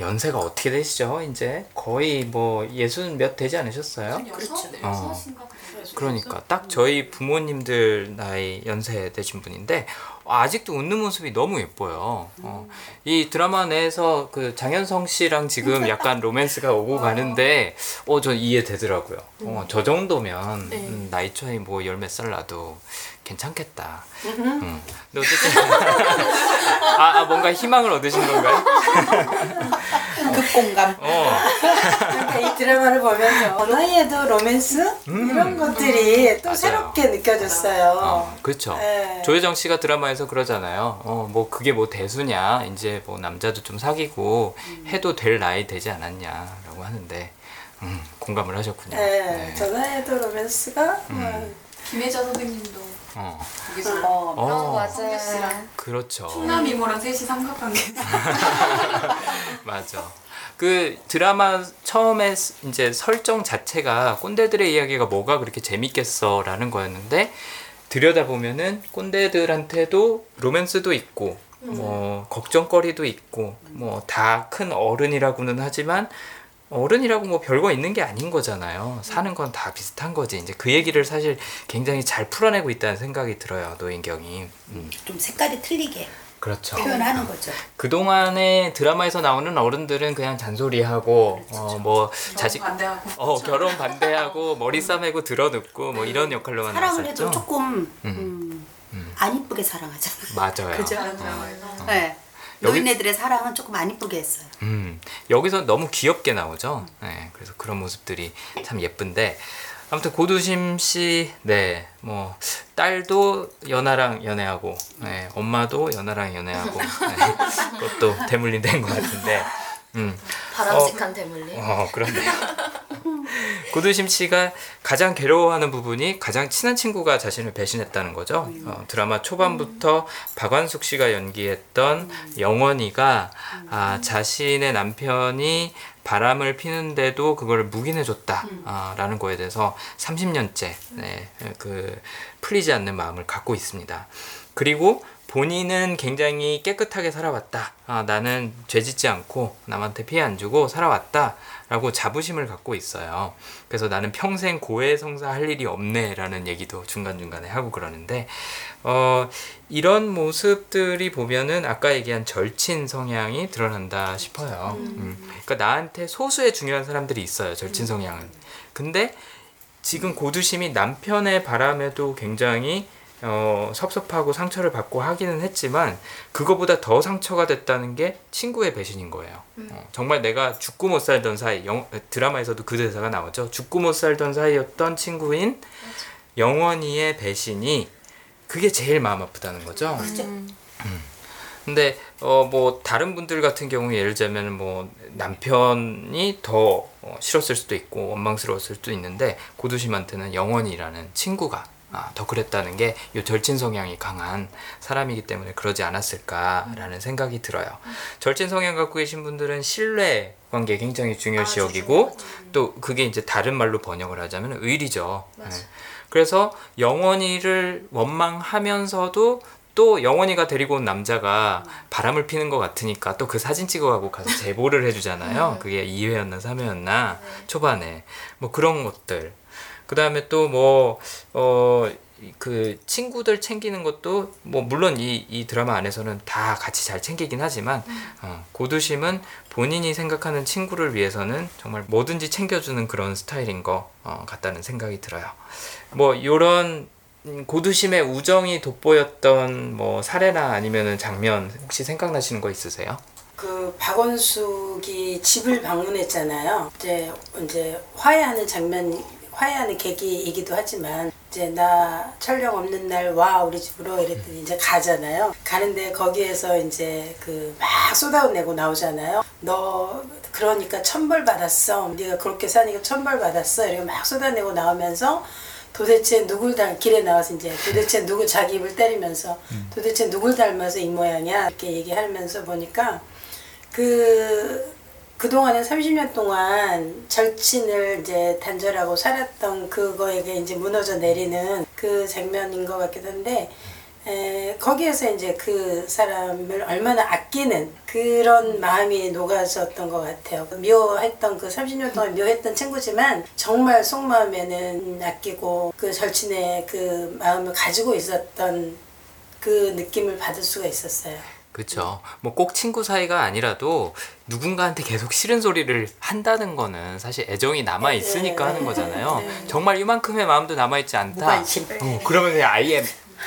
연세가 어떻게 되시죠? 이제 거의 뭐 예순 몇 되지 않으셨어요? 그렇죠. 어. 그러니까 딱 저희 부모님들 나이 연세 되신 분인데 아직도 웃는 모습이 너무 예뻐요. 어. 이 드라마 내에서 그 장현성 씨랑 지금 약간 로맨스가 오고 가는데 어저 이해되더라고요. 어, 저 정도면 네. 음, 나이 차이 뭐 열 몇 살 나도 괜찮겠다. 음. 근데 어쨌든 [LAUGHS] 아, 아 뭔가 희망을 얻으신 건가요? [LAUGHS] 극공감. 어. 그러니까 이 드라마를 보면서 어 나이에도 로맨스 이런 것들이 또 맞아요. 새롭게 느껴졌어요. 어, 그렇죠. 네. 조혜정 씨가 드라마에서 그러잖아요. 어, 뭐 그게 뭐 대수냐. 이제 뭐 남자도 좀 사귀고 해도 될 나이 되지 않았냐라고 하는데 음, 공감을 하셨군요. 네, 전화에도 로맨스가 뭐 김혜자 선생님도 어, 거기서 어, 어, 맞아요. 씨랑 그렇죠. 충남 이모랑 셋이 삼각관계. [LAUGHS] 맞아. 그 드라마 처음에 스- 이제 설정 자체가 꼰대들의 이야기가 뭐가 그렇게 재밌겠어라는 거였는데 들여다 보면은 꼰대들한테도 로맨스도 있고 뭐 걱정거리도 있고 뭐 다 큰 어른이라고는 하지만 어른이라고 뭐 별거 있는 게 아닌 거잖아요. 사는 건 다 비슷한 거지. 이제 그 얘기를 사실 굉장히 잘 풀어내고 있다는 생각이 들어요. 노인경이. 음, 좀 색깔이 틀리게 그렇죠. 표현하는 거죠. 그동안에 드라마에서 나오는 어른들은 그냥 잔소리하고 어뭐 자식 반대하고. 어 결혼 반대하고 머리 싸매고 들어눕고 뭐 이런 역할로만 사랑을 해도 나왔었죠. 조금 음, 안 이쁘게 사랑하잖아. 맞아요. 그죠? 다른 드라마에서. 네. 노인네들의 사랑은 조금 안 이쁘게 했어요. 음, 여기서 너무 귀엽게 나오죠. 네, 그래서 그런 모습들이 참 예쁜데 아무튼 고두심 씨, 네, 뭐 딸도 연하랑 연애하고, 네, 엄마도 연하랑 연애하고, 네, 그것도 대물림 된것 같은데, 음, 바람직한 대물림. 어, 그렇네요. 고두심 씨가 가장 괴로워하는 부분이 가장 친한 친구가 자신을 배신했다는 거죠. 어, 드라마 초반부터 박완숙 씨가 연기했던 영원이가 아, 자신의 남편이 바람을 피는데도 그걸 묵인해줬다 아, 라는 거에 대해서 30년째 네, 그 풀리지 않는 마음을 갖고 있습니다. 그리고 본인은 굉장히 깨끗하게 살아왔다. 아, 나는 죄 짓지 않고 남한테 피해 안 주고 살아왔다. 라고 자부심을 갖고 있어요. 그래서 나는 평생 고해성사 할 일이 없네. 라는 얘기도 중간중간에 하고 그러는데, 어, 이런 모습들이 보면은 아까 얘기한 절친 성향이 드러난다 싶어요. 음. 그러니까 나한테 소수의 중요한 사람들이 있어요. 절친 성향은. 근데 지금 고두심이 남편의 바람에도 굉장히 어, 섭섭하고 상처를 받고 하기는 했지만 그거보다 더 상처가 됐다는 게 친구의 배신인 거예요. 어, 정말 내가 죽고 못 살던 사이 영, 드라마에서도 그 대사가 나오죠. 죽고 못 살던 사이였던 친구인 영원이의 배신이 그게 제일 마음 아프다는 거죠. 그죠? 근데 어 뭐 다른 분들 같은 경우 예를 들자면 뭐 남편이 더 어, 싫었을 수도 있고 원망스러웠을 수도 있는데 고두심한테는 영원이라는 친구가 아, 더 그랬다는 게 이 절친 성향이 강한 사람이기 때문에 그러지 않았을까라는 생각이 들어요. 절친 성향 갖고 계신 분들은 신뢰 관계 굉장히 중요시 여기고 또 그게 이제 다른 말로 번역을 하자면 의리죠. 네. 그래서 영원이를 원망하면서도 또 영원이가 데리고 온 남자가 바람을 피는 것 같으니까 또 그 사진 찍어가고 가서 제보를 해주잖아요. 그게 2회였나 3회였나 초반에 뭐 그런 것들. 그 다음에 또 뭐 어 그 친구들 챙기는 것도 뭐 물론 이, 이 드라마 안에서는 다 같이 잘 챙기긴 하지만 어, 고두심은 본인이 생각하는 친구를 위해서는 정말 뭐든지 챙겨주는 그런 스타일인 것 어, 같다는 생각이 들어요. 뭐 요런 음, 고두심의 우정이 돋보였던 뭐 사례나 아니면은 장면 혹시 생각나시는 거 있으세요? 그 박원숙이 집을 방문했잖아요. 이제 이제 화해하는 장면, 화해하는 계기이기도 하지만 이제 나 촬영 없는 날 와 우리 집으로 이랬더니 이제 가잖아요. 가는데 거기에서 이제 그 막 쏟아내고 나오잖아요. 너 그러니까 천벌 받았어. 네가 그렇게 사니까 천벌 받았어. 이렇게 막 쏟아내고 나오면서 도대체 누굴 닮 길에 나와서 이제 도대체 누구 자기 입을 때리면서 도대체 누굴 닮아서 이 모양이야 이렇게 얘기하면서 보니까 그 그동안에 30년 동안 절친을 이제 단절하고 살았던 그거에게 이제 무너져 내리는 그 장면인 것 같기도 한데 에, 거기에서 이제 그 사람을 얼마나 아끼는 그런 마음이 녹아졌던 것 같아요. 묘했던 그 30년 동안 묘했던 친구지만 정말 속마음에는 아끼고 그 절친의 그 마음을 가지고 있었던 그 느낌을 받을 수가 있었어요. 그렇죠. 뭐 꼭 친구 사이가 아니라도 누군가한테 계속 싫은 소리를 한다는 거는 사실 애정이 남아 있으니까 네, 하는 거잖아요. 네. 정말 이만큼의 마음도 남아 있지 않다. 어, 그러면 그냥 아예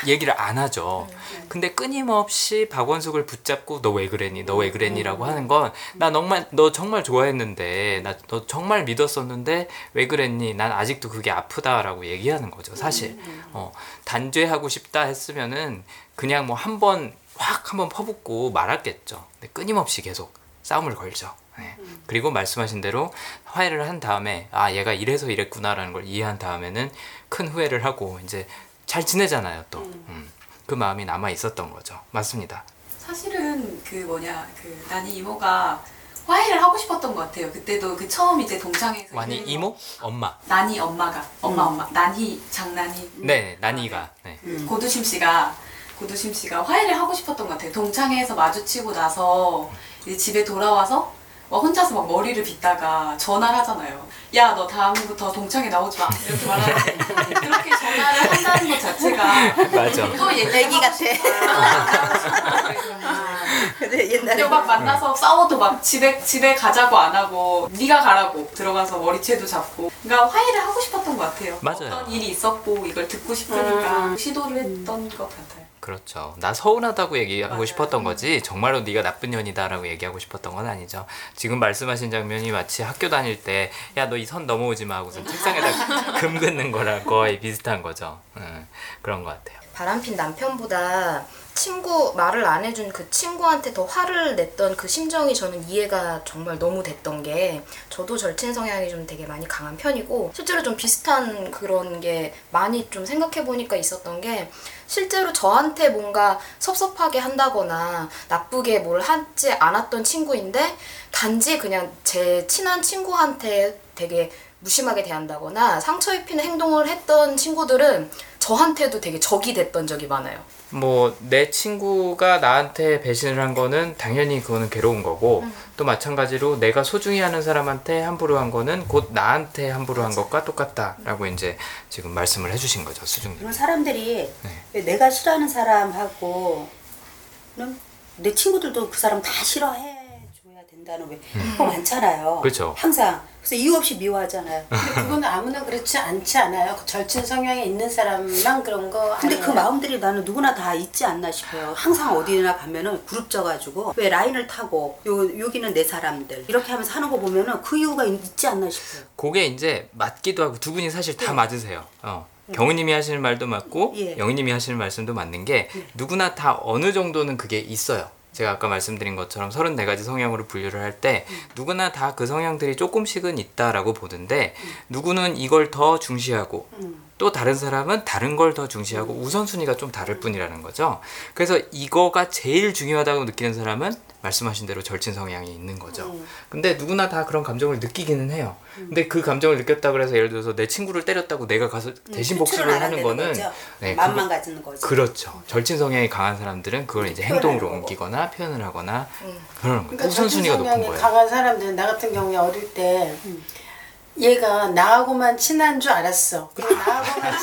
얘기를 안 하죠. 근데 끊임없이 박원숙을 붙잡고 너 왜 그랬니? 너 왜 그랬니라고 하는 건 나 정말 너 정말 좋아했는데 나 너 정말 믿었었는데 왜 그랬니? 난 아직도 그게 아프다라고 얘기하는 거죠. 사실 어, 단죄하고 싶다 했으면은 그냥 뭐 한번 확 한번 퍼붓고 말았겠죠. 근데 끊임없이 계속 싸움을 걸죠. 네. 그리고 말씀하신 대로 화해를 한 다음에 아 얘가 이래서 이랬구나라는 걸 이해한 다음에는 큰 후회를 하고 이제 잘 지내잖아요 또. 음. 그 마음이 남아 있었던 거죠. 맞습니다. 사실은 그 뭐냐 그 난이 이모가 화해를 하고 싶었던 것 같아요. 그때도 그 처음 이제 동창회에서 있는 이모, 엄마. 난이 엄마가 엄마 엄마 난이 장난이 네, 난이가. 네. 고두심 씨가 고두심 씨가 화해를 하고 싶었던 것 같아요. 동창회에서 마주치고 나서 이제 집에 돌아와서 막 혼자서 막 머리를 빗다가 전화를 하잖아요. 야 너 다음부터 동창회 나오지 마 이렇게 말하는데 그렇게 전화를 한다는 것 자체가 맞아. 또 얘기 같아. 근데 옛날에 막 만나서 싸워도 막 집에 집에 가자고 안 하고 네가 가라고 들어가서 머리채도 잡고 그러니까 화해를 하고 싶었던 것 같아요. 맞아요. 어떤 일이 있었고 이걸 듣고 싶으니까 시도를 했던 것 같아요. 그렇죠. 나 서운하다고 얘기하고 싶었던 거지 정말로 네가 나쁜 년이다라고 얘기하고 싶었던 건 아니죠. 지금 말씀하신 장면이 마치 학교 다닐 때 야 너 이 선 넘어오지 마 하고서 책상에다 [LAUGHS] 금 긋는 거랑 거의 비슷한 거죠. 음, 그런 것 같아요. 바람핀 남편보다 친구 말을 안 해준 그 친구한테 더 화를 냈던 그 심정이 저는 이해가 정말 너무 됐던 게 저도 절친 성향이 좀 되게 많이 강한 편이고 실제로 좀 비슷한 그런 게 많이 좀 생각해 보니까 있었던 게 실제로 저한테 뭔가 섭섭하게 한다거나 나쁘게 뭘 하지 않았던 친구인데 단지 그냥 제 친한 친구한테 되게 무심하게 대한다거나 상처 입히는 행동을 했던 친구들은 저한테도 되게 적이 됐던 적이 많아요. 뭐 내 친구가 나한테 배신을 한 거는 당연히 그거는 괴로운 거고 또 마찬가지로 내가 소중히 하는 사람한테 함부로 한 거는 곧 나한테 함부로 한 것과 똑같다라고 이제 지금 말씀을 해주신 거죠 수중님. 그런 사람들이 네. 왜 내가 싫어하는 사람하고는 내 친구들도 그 사람 다 싫어해 줘야 된다는 왜 그거 [LAUGHS] 많잖아요. 음. 그렇죠. 항상 그래서 이유 없이 미워하잖아요. 근데 그건 아무나 그렇지 않지 않아요. 그 절친 성향이 있는 사람만 그런 거 근데 아니에요. 그 마음들이 나는 누구나 다 있지 않나 싶어요. 항상 어디나 가면은 그룹 져가지고 왜 라인을 타고 요 여기는 내 사람들 이렇게 하면서 하는 거 보면은 그 이유가 있- 있지 않나 싶어요. 그게 이제 맞기도 하고 두 분이 사실 다 맞으세요. 어. 경우님이 하시는 말도 맞고 예. 영희님이 하시는 말씀도 맞는 게 누구나 다 어느 정도는 그게 있어요. 제가 아까 말씀드린 것처럼 34가지 성향으로 분류를 할 때 누구나 다 그 성향들이 조금씩은 있다라고 보는데 누구는 이걸 더 중시하고 또 다른 사람은 다른 걸 더 중시하고 우선순위가 좀 다를 뿐이라는 거죠. 그래서 이거가 제일 중요하다고 느끼는 사람은 말씀하신 대로 절친 성향이 있는 거죠. 근데 누구나 다 그런 감정을 느끼기는 해요. 근데 그 감정을 느꼈다 그래서 예를 들어서 내 친구를 때렸다고 내가 가서 대신 복수를 표출을 안 하는 거는. 네, 그거- 가지는 거죠. 그렇죠. 절친 성향이 강한 사람들은 그걸 이제 행동으로. 옮기거나 표현을 하거나 그러는 거예요. 그러니까 우선순위가 높은 거예요. 강한 사람들은 나 같은 경우에 어릴 때 얘가 나하고만 친한 줄 알았어. 그리고 나하고만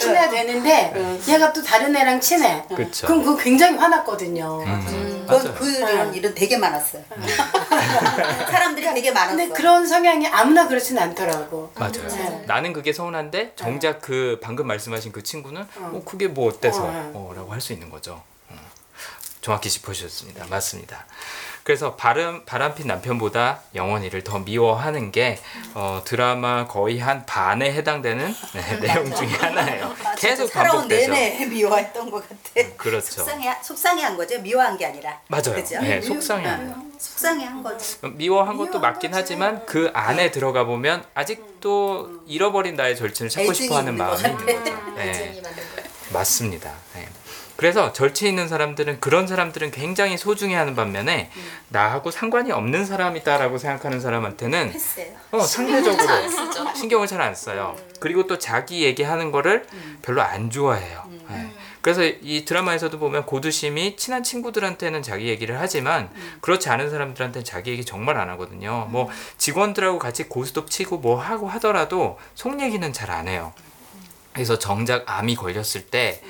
친해야 되는데 얘가 또 다른 애랑 친해. 그쵸. 그럼 그거 굉장히 화났거든요. 음, 그건 맞아요. 그런 일은 되게 많았어요. [LAUGHS] 사람들이 되게 많았어. 근데 그런 성향이 아무나 그렇진 않더라고. 맞아요. 네. 나는 그게 서운한데 정작 그 방금 말씀하신 그 친구는 어, 그게 뭐 어때서 어, 라고 할 수 있는 거죠. 어. 정확히 짚어주셨습니다. 맞습니다. 그래서 바람, 바람핀 남편보다 영원히를 더 미워하는 게 어, 드라마 거의 한 반에 해당되는 네, [LAUGHS] 내용 중에 하나예요. 계속 살아온 반복되죠. 내내 미워했던 것 같아. 그렇죠. 속상해 속상해한 거죠. 미워한 게 아니라. 맞아요. 그죠? 네, 속상해. 응, 속상해한 거지. 미워한 것도 미워한 맞긴 거지. 하지만 그 안에 들어가 보면 아직도 잃어버린 나의 절친을 찾고 애증이 싶어하는 있는 것 마음이 같아. 있는 거죠. 네. 애증이 만든 거예요. 맞습니다. 네. 그래서 절체 있는 사람들은 그런 사람들은 굉장히 소중히 하는 반면에 나하고 상관이 없는 사람이다라고 생각하는 사람한테는. 어, 상대적으로 신경을 잘 안 써요. 그리고 또 자기 얘기하는 거를 별로 안 좋아해요. 네. 그래서 이 드라마에서도 보면 고두심이 친한 친구들한테는 자기 얘기를 하지만 그렇지 않은 사람들한테는 자기 얘기 정말 안 하거든요. 뭐 직원들하고 같이 고스톱 치고 뭐 하고 하더라도 속 얘기는 잘 안 해요. 그래서 정작 암이 걸렸을 때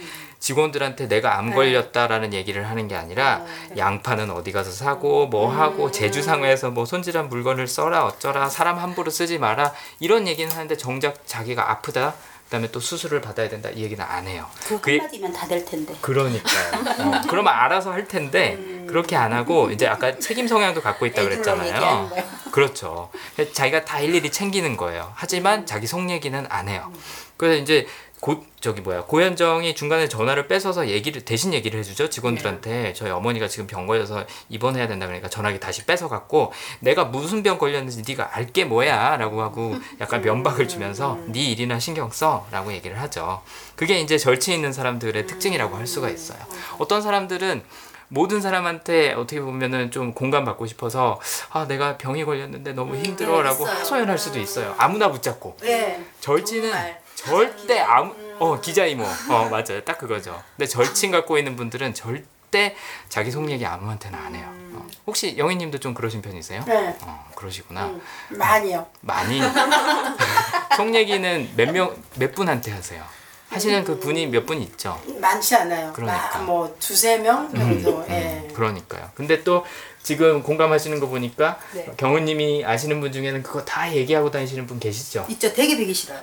직원들한테 내가 암 걸렸다라는 얘기를 하는 게 아니라 양파는 어디 가서 사고 뭐 하고 제주상회에서 뭐 손질한 물건을 써라 어쩌라 사람 함부로 쓰지 마라 이런 얘기는 하는데 정작 자기가 아프다 그다음에 또 수술을 받아야 된다 이 얘기는 안 해요. 그그 얘- 한마디면 다 될 텐데. 그러니까요. 어, [LAUGHS] 그러면 알아서 할 텐데 그렇게 안 하고 이제 아까 책임 성향도 갖고 있다 그랬잖아요. [LAUGHS] 그렇죠. 자기가 다 일일이 챙기는 거예요. 하지만 자기 속 얘기는 안 해요. 그래서 이제 고 저기 뭐야 고현정이 중간에 전화를 뺏어서 얘기를 대신 얘기를 해주죠 직원들한테 저희 어머니가 지금 병 걸려서 입원해야 된다 그러니까 전화기 다시 뺏어 갖고 내가 무슨 병 걸렸는지 네가 알게 뭐야라고 하고 약간 면박을 주면서 네 일이나 신경 써라고 얘기를 하죠. 그게 이제 절친 있는 사람들의 특징이라고 할 수가 있어요. 어떤 사람들은 모든 사람한테 어떻게 보면은 좀 공감받고 싶어서 아 내가 병이 걸렸는데 너무 힘들어라고 있어요. 하소연할 수도 있어요. 아무나 붙잡고 네. 절친은 정말. 절대 아무 어 기자 이모 어 맞아요 딱 그거죠. 근데 절친 갖고 있는 분들은 절대 자기 속 얘기 아무한테나 안 해요. 어. 혹시 영희님도 좀 그러신 편이세요? 네. 어 그러시구나. 많이요. 많이 [LAUGHS] 속 얘기는 몇 명 몇 분한테 하세요? 하시는 그 분이 몇 분 있죠. 많지 않아요. 그러니까. 마- 뭐 두세 명 정도. 예. 그러니까요. 근데 또 지금 공감하시는 거 보니까 네. 경우님이 아시는 분 중에는 그거 다 얘기하고 다니시는 분 계시죠? 있죠. 되게 배기 싫어요.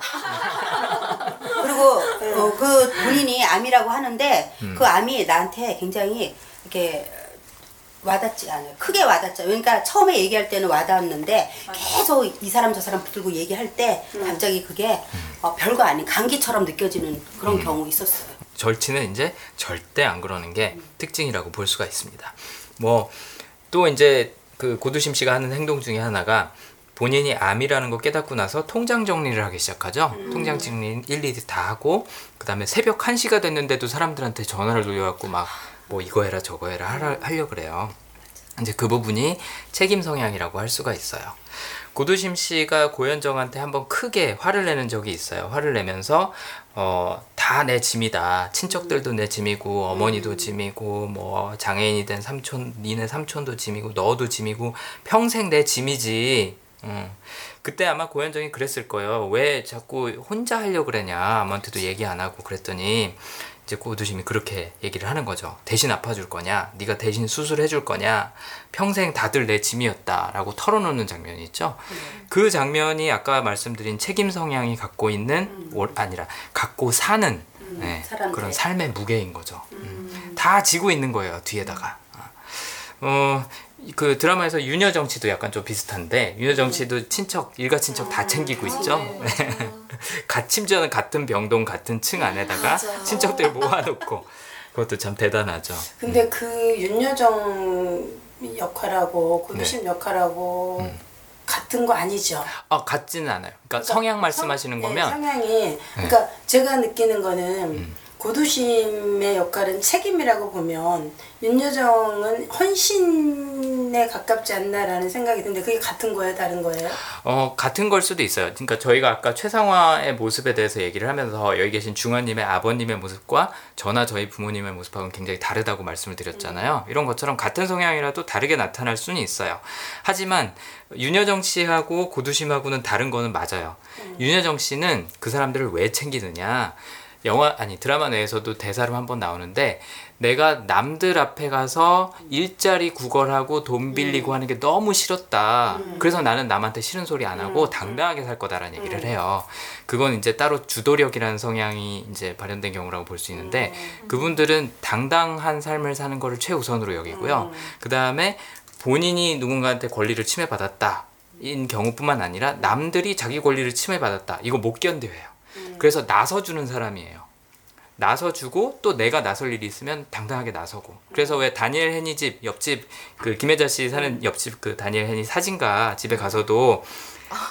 그리고 어, 그 본인이 암이라고 하는데 음. 그 암이 나한테 굉장히 이렇게 와닿지 않아요. 크게 와닿죠. 그러니까 처음에 얘기할 때는 와닿았는데 계속 이 사람 저 사람 붙들고 얘기할 때 갑자기 그게 어, 별거 아닌 감기처럼 느껴지는 그런 음. 경우 있었어요. 절친은 이제 절대 안 그러는 게 특징이라고 볼 수가 있습니다. 뭐 또 이제 그 고두심 씨가 하는 행동 중에 하나가 본인이 암이라는 거 깨닫고 나서 통장 정리를 하기 시작하죠. 통장 정리 일일이 다 하고 그다음에 새벽 1시가 됐는데도 사람들한테 전화를 돌려갖고 막 뭐 이거 해라 저거 해라 하라, 하려 그래요. 이제 그 부분이 책임 성향이라고 할 수가 있어요. 고두심 씨가 고현정한테 한번 크게 화를 내는 적이 있어요. 화를 내면서 어, 다 내 짐이다. 친척들도 내 짐이고 어머니도 짐이고 뭐 장애인이 된 삼촌, 니네 삼촌도 짐이고 너도 짐이고 평생 내 짐이지. 음. 그때 아마 고현정이 그랬을 거예요. 왜 자꾸 혼자 하려고 그러냐. 아무한테도 얘기 안 하고 그랬더니 이제 고두심이 그렇게 얘기를 하는 거죠. 대신 아파줄 거냐? 네가 대신 수술해 줄 거냐? 평생 다들 내 짐이었다라고 털어놓는 장면이 있죠. 그 장면이 아까 말씀드린 책임 성향이 갖고 있는 월- 아니라 갖고 사는 네, 사람들. 그런 삶의 무게인 거죠. 음. 다 지고 있는 거예요 뒤에다가. 어, 그 드라마에서 윤여정 씨도 약간 좀 비슷한데 윤여정 씨도 친척 일가 친척 다 챙기고 있죠. 같 심지어는 같은 병동 같은 층 안에다가 친척들 모아놓고 그것도 참 대단하죠. 근데 그 윤여정 역할하고 고두심 역할하고 같은 거 아니죠? 아 같지는 않아요. 그러니까 성향 말씀하시는 성- 예, 거면 네. 성향이 그러니까 제가 느끼는 거는 음. 고두심의 역할은 책임이라고 보면 윤여정은 헌신에 가깝지 않나라는 생각이 드는데 그게 같은 거예요, 다른 거예요? 어 같은 걸 수도 있어요. 그러니까 저희가 아까 최상화의 모습에 대해서 얘기를 하면서 여기 계신 중화님의 아버님의 모습과 저나 저희 부모님의 모습하고는 굉장히 다르다고 말씀을 드렸잖아요. 이런 것처럼 같은 성향이라도 다르게 나타날 수는 있어요. 하지만 윤여정 씨하고 고두심하고는 다른 거는 맞아요. 윤여정 씨는 그 사람들을 왜 챙기느냐? 영화 아니 드라마 내에서도 대사로 한 번 나오는데 내가 남들 앞에 가서 일자리 구걸하고 돈 빌리고 하는 게 너무 싫었다. 그래서 나는 남한테 싫은 소리 안 하고 당당하게 살 거다라는 얘기를 해요. 그건 이제 따로 주도력이라는 성향이 이제 발현된 경우라고 볼 수 있는데 그분들은 당당한 삶을 사는 거를 최우선으로 여기고요. 그 다음에 본인이 누군가한테 권리를 침해받았다. 인 경우뿐만 아니라 남들이 자기 권리를 침해받았다. 이거 못 견뎌해요. 그래서 나서주는 사람이에요. 나서주고 또 내가 나설 일이 있으면 당당하게 나서고. 그래서 왜 다니엘 헨이 집 옆집 그 김혜자 씨 사는 옆집 그 다니엘 헨이 사진가 집에 가서도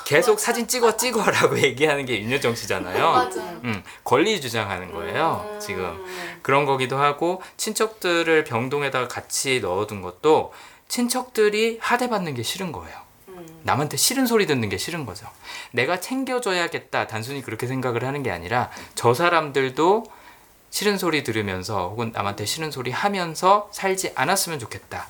계속 사진 찍어 찍어라고 [LAUGHS] 얘기하는 게 윤여정 씨잖아요. 맞아. 음, 권리 주장하는 거예요. 지금 그런 거기도 하고 친척들을 병동에다가 같이 넣어둔 것도 친척들이 하대받는 게 싫은 거예요. 남한테 싫은 소리 듣는 게 싫은 거죠. 내가 챙겨줘야겠다. 단순히 그렇게 생각을 하는 게 아니라 저 사람들도 싫은 소리 들으면서 혹은 남한테 싫은 소리 하면서 살지 않았으면 좋겠다.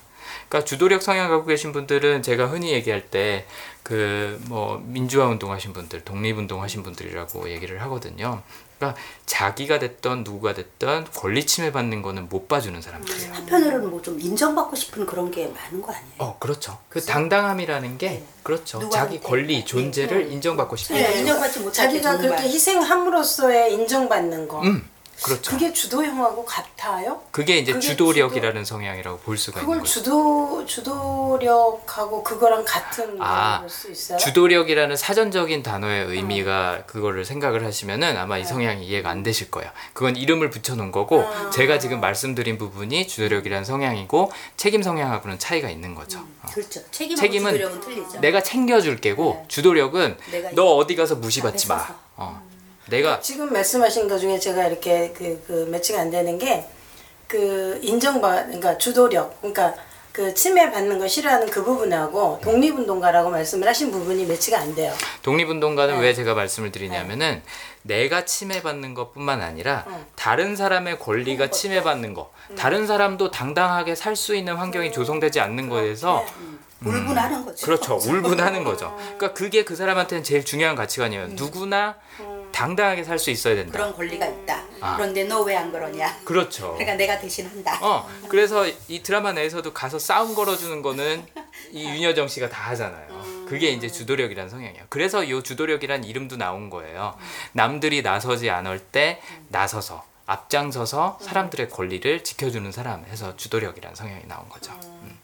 그러니까 주도력 성향 갖고 계신 분들은 제가 흔히 얘기할 때 그 뭐 민주화 운동 하신 분들, 독립 운동 하신 분들이라고 얘기를 하거든요. 그러니까 자기가 됐던 누구가 됐던 권리 침해 받는 거는 못 봐주는 사람들이에요. 한편으로는 뭐 좀 인정받고 싶은 그런 게 많은 거 아니에요? 어, 그렇죠. 그 당당함이라는 게 그렇죠. 누구한테. 자기 권리, 존재를 인정받고 싶은 네, 거죠. 인정받지 때 자기가 정말 그렇게 희생함으로써의 인정받는 거. 음, 그렇죠. 그게 주도형하고 같아요? 그게 이제 그게 주도력이라는 성향이라고 볼 수가 있는 그걸 거죠. 주도 주도력하고 그거랑 같은 아, 걸 수 있어요? 주도력이라는 사전적인 단어의 의미가 그거를 생각을 하시면은 아마 이 성향이 이해가 안 되실 거예요. 그건 이름을 붙여놓은 거고 제가 지금 말씀드린 부분이 주도력이라는 성향이고 책임 성향하고는 차이가 있는 거죠. 어. 그렇죠. 책임하고 책임은 주도력은 틀리죠. 내가 챙겨줄 게고 주도력은 내가 너 어디 가서 무시받지 마. 어. 내가 지금 말씀하신 것 중에 제가 이렇게 그, 그 매치가 안 되는 게 그 인정받 그러니까 주도력 그러니까 그 침해받는 거 싫어하는 그 부분하고 독립운동가라고 말씀을 하신 부분이 매치가 안 돼요. 독립운동가는 네. 왜 제가 말씀을 드리냐면은 내가 침해받는 것뿐만 아니라 다른 사람의 권리가 침해받는 거, 다른 사람도 당당하게 살 수 있는 환경이 조성되지 않는 거에 대해서 울분하는 거죠. 그렇죠. [LAUGHS] 울분하는 거죠. 그러니까 그게 그 사람한테는 제일 중요한 가치관이에요. 누구나 당당하게 살 수 있어야 된다. 그런 권리가 있다. 아. 그런데 너 왜 안 그러냐? 그렇죠. [LAUGHS] 그러니까 내가 대신한다. 어, 그래서 이 드라마 내에서도 가서 싸움 걸어주는 거는 이 [LAUGHS] 윤여정 씨가 다 하잖아요. 그게 이제 주도력이라는 성향이에요. 그래서 이 주도력이란 이름도 나온 거예요. 남들이 나서지 않을 때 나서서 앞장서서 사람들의 권리를 지켜주는 사람 해서 주도력이라는 성향이 나온 거죠. 음.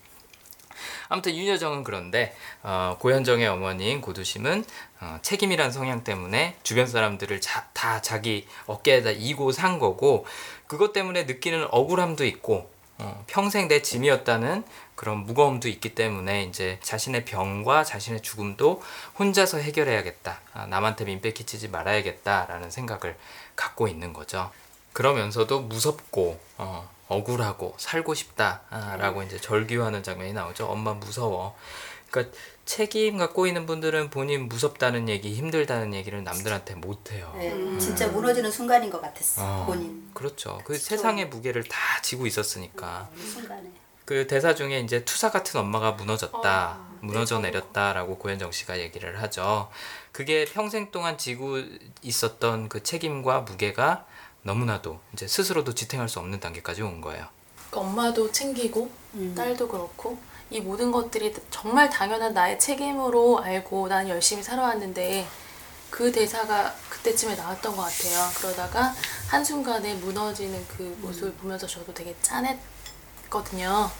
아무튼 윤여정은 그런데 어, 고현정의 어머니인 고두심은 어, 책임이란 성향 때문에 주변 사람들을 자, 다 자기 어깨에다 이고 산 거고 그것 때문에 느끼는 억울함도 있고 어, 평생 내 짐이었다는 그런 무거움도 있기 때문에 이제 자신의 병과 자신의 죽음도 혼자서 해결해야겠다. 아, 남한테 민폐 끼치지 말아야겠다라는 생각을 갖고 있는 거죠. 그러면서도 무섭고 어, 억울하고 살고 싶다라고 이제 절규하는 장면이 나오죠. 엄마 무서워. 그러니까 책임 갖고 있는 분들은 본인 무섭다는 얘기, 힘들다는 얘기를 남들한테 못 해요. 네, 진짜 무너지는 순간인 것 같았어. 어, 본인 그렇죠. 그 세상의 무게를 다 지고 있었으니까. 그 순간에. 그 대사 중에 이제 투사 같은 엄마가 무너졌다, 무너져 내렸다라고 고현정 씨가 얘기를 하죠. 그게 평생 동안 지고 있었던 그 책임과 무게가 너무나도 이제 스스로도 지탱할 수 없는 단계까지 온 거예요. 그러니까 엄마도 챙기고 딸도 그렇고 이 모든 것들이 정말 당연한 나의 책임으로 알고 난 열심히 살아왔는데 그 대사가 그때쯤에 나왔던 것 같아요. 그러다가 한순간에 무너지는 그 모습을 보면서 저도 되게 짠했거든요.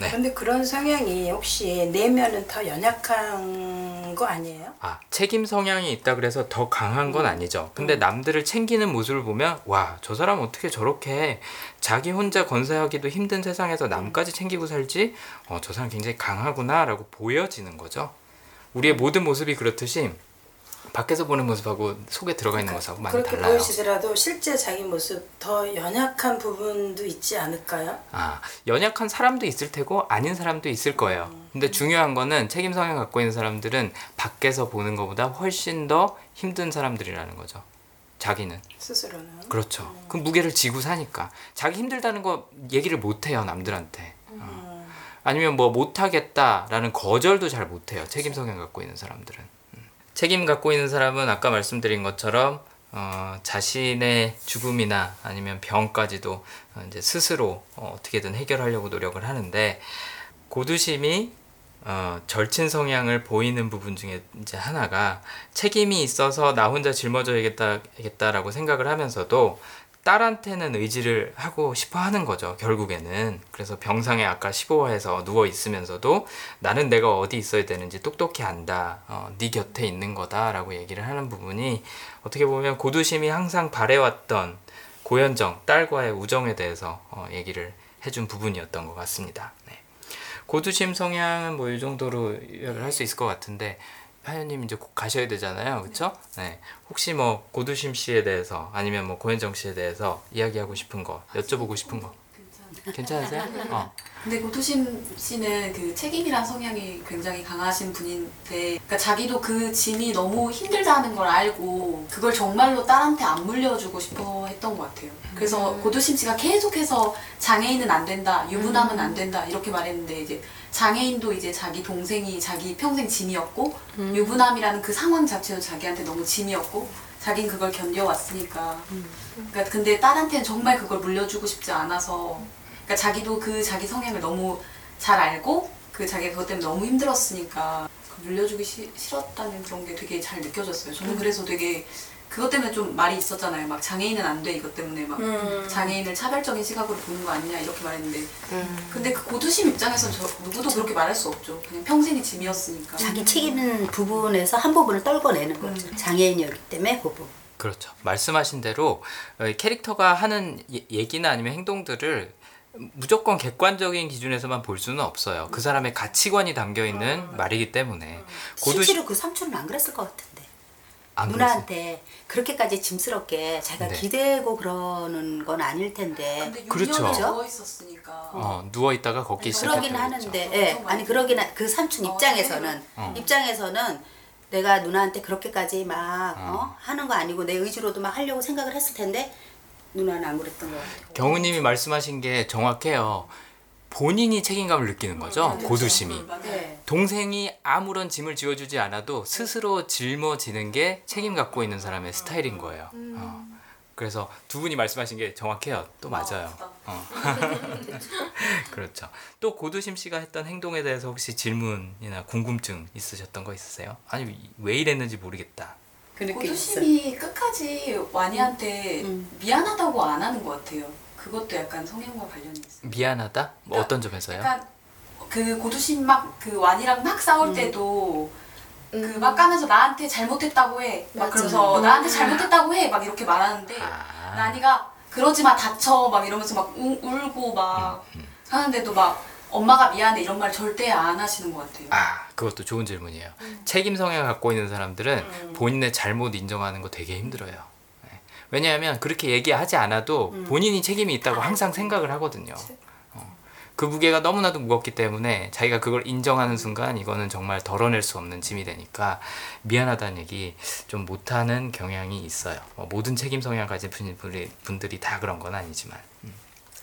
네. 근데 그런 성향이 혹시 내면은 더 연약한 거 아니에요? 아, 책임 성향이 있다 그래서 더 강한 건 아니죠. 근데 남들을 챙기는 모습을 보면 와, 저 사람 어떻게 저렇게 자기 혼자 건사하기도 힘든 세상에서 남까지 챙기고 살지? 어, 저 사람 굉장히 강하구나라고 보여지는 거죠. 우리의 모든 모습이 그렇듯이 밖에서 보는 모습하고 속에 들어가 있는 모습하고 많이 그렇게 달라요. 보이시더라도 실제 자기 모습 더 연약한 부분도 있지 않을까요? 아, 연약한 사람도 있을 테고 아닌 사람도 있을 거예요. 근데 중요한 거는 책임 성향 갖고 있는 사람들은 밖에서 보는 것보다 훨씬 더 힘든 사람들이라는 거죠. 자기는. 스스로는. 그렇죠. 그 무게를 지고 사니까 자기 힘들다는 거 얘기를 못 해요 남들한테. 어. 아니면 뭐 못하겠다라는 거절도 잘 못해요. 책임 성향 갖고 있는 사람들은. 음. 책임 갖고 있는 사람은 아까 말씀드린 것처럼 어, 자신의 죽음이나 아니면 병까지도 어, 이제 스스로 어, 어떻게든 해결하려고 노력을 하는데 고두심이 어, 절친 성향을 보이는 부분 중에 이제 하나가 책임이 있어서 나 혼자 짊어져야겠다라고 생각을 하면서도 딸한테는 의지를 하고 싶어 하는 거죠, 결국에는. 그래서 병상에 아까 15화에서 누워 있으면서도 나는 내가 어디 있어야 되는지 똑똑히 안다. 어, 네 곁에 있는 거다라고 얘기를 하는 부분이 어떻게 보면 고두심이 항상 바래왔던 고현정 딸과의 우정에 대해서 어, 얘기를 해준 부분이었던 것 같습니다. 네. 고두심 성향은 뭐 이 정도로 요약을 할 수 있을 것 같은데 하연님 이제 곧 가셔야 되잖아요, 그렇죠? 네. 혹시 뭐 고두심 씨에 대해서 아니면 뭐 고현정 씨에 대해서 이야기하고 싶은 거, 여쭤보고 싶은 거. 괜찮으세요? 어. 근데 고두심 씨는 그 책임이란 성향이 굉장히 강하신 분인데, 그러니까 자기도 그 짐이 너무 힘들다는 걸 알고 그걸 정말로 딸한테 안 물려주고 싶어 했던 것 같아요. 그래서 고두심 씨가 계속해서 장애인은 안 된다, 유부남은 안 된다 이렇게 말했는데 이제 장애인도 이제 자기 동생이 자기 평생 짐이었고 유부남이라는 그 상황 자체도 자기한테 너무 짐이었고 자긴 그걸 견뎌왔으니까. 그러니까 근데 딸한테는 정말 그걸 물려주고 싶지 않아서 그러니까 자기도 그 자기 성향을 너무 잘 알고 그 자기가 그것 때문에 너무 힘들었으니까 그 물려주기 시- 싫었다는 그런 게 되게 잘 느껴졌어요. 저는 그래서 되게 그것 때문에 좀 말이 있었잖아요. 막 장애인은 안 돼 이것 때문에 막 장애인을 차별적인 시각으로 보는 거 아니냐 이렇게 말했는데 근데 그 고두심 입장에서는 저 누구도 그렇게 말할 수 없죠. 그냥 평생이 짐이었으니까. 자기 책임 부분에서 한 부분을 떨궈내는 거죠. 장애인이었기 때문에 그 부분. 그렇죠. 말씀하신 대로 어, 이 캐릭터가 하는 예- 얘기나 아니면 행동들을 무조건 객관적인 기준에서만 볼 수는 없어요. 그 사람의 가치관이 담겨 있는 말이기 때문에 고두 실제로 그 삼촌은 안 그랬을 것 그랬어요. 누나한테 그렇게까지 짐스럽게 자기가 네. 기대고 그러는 건 아닐 텐데. 근데 6년을 그렇죠. 누워 있었으니까. 어, 누워 있다가 걷기 그러긴 시작했다고 하는데, 그랬죠. 예, 엄청 아니 그러긴 하, 그 삼촌 어, 입장에서는 어. 입장에서는 내가 누나한테 그렇게까지 막 어. 어, 하는 거 아니고 내 의지로도 막 하려고 생각을 했을 텐데 누나는 안 그랬던 것 같아요. 경우님이 말씀하신 게 정확해요. 본인이 책임감을 느끼는 거죠. 고두심이. 맞아요. 네. 동생이 아무런 짐을 지어주지 않아도 스스로 짊어지는 게 책임 갖고 있는 사람의 스타일인 거예요. 어. 그래서 두 분이 말씀하신 게 정확해요. 또 맞아요. 진짜. 어. [LAUGHS] 그렇죠. 또 고두심 씨가 했던 행동에 대해서 혹시 질문이나 궁금증 있으셨던 거 있으세요? 아니 왜 이랬는지 모르겠다. 그 있어. 고두심이 끝까지 와니한테 음. 미안하다고 안 하는 것 같아요. 그것도 약간 성향과 관련이 있어요. 미안하다? 뭐 어떤 점에서요? 약간 그 고두심 막그 와니랑 막 싸울 음. 때도 그 막 까면서 나한테 잘못했다고 해. 막 맞아. 그러면서 음. 나한테 잘못했다고 해. 막 이렇게 말하는데 아. 나니가 그러지 마 다쳐 막 이러면서 막 우, 울고 막 음, 하는데도 막 엄마가 미안해 이런 말 절대 안 하시는 것 같아요. 아, 그것도 좋은 질문이에요. 음. 책임 성향을 갖고 있는 사람들은 본인의 잘못 인정하는 거 되게 힘들어요. 네. 왜냐하면 그렇게 얘기하지 않아도 음. 본인이 책임이 있다고 항상 생각을 하거든요. 어. 그 무게가 너무나도 무겁기 때문에 자기가 그걸 인정하는 순간 이거는 정말 덜어낼 수 없는 짐이 되니까 미안하다는 얘기 좀 못하는 경향이 있어요. 뭐 모든 책임 성향 가진 분들이, 분들이 다 그런 건 아니지만.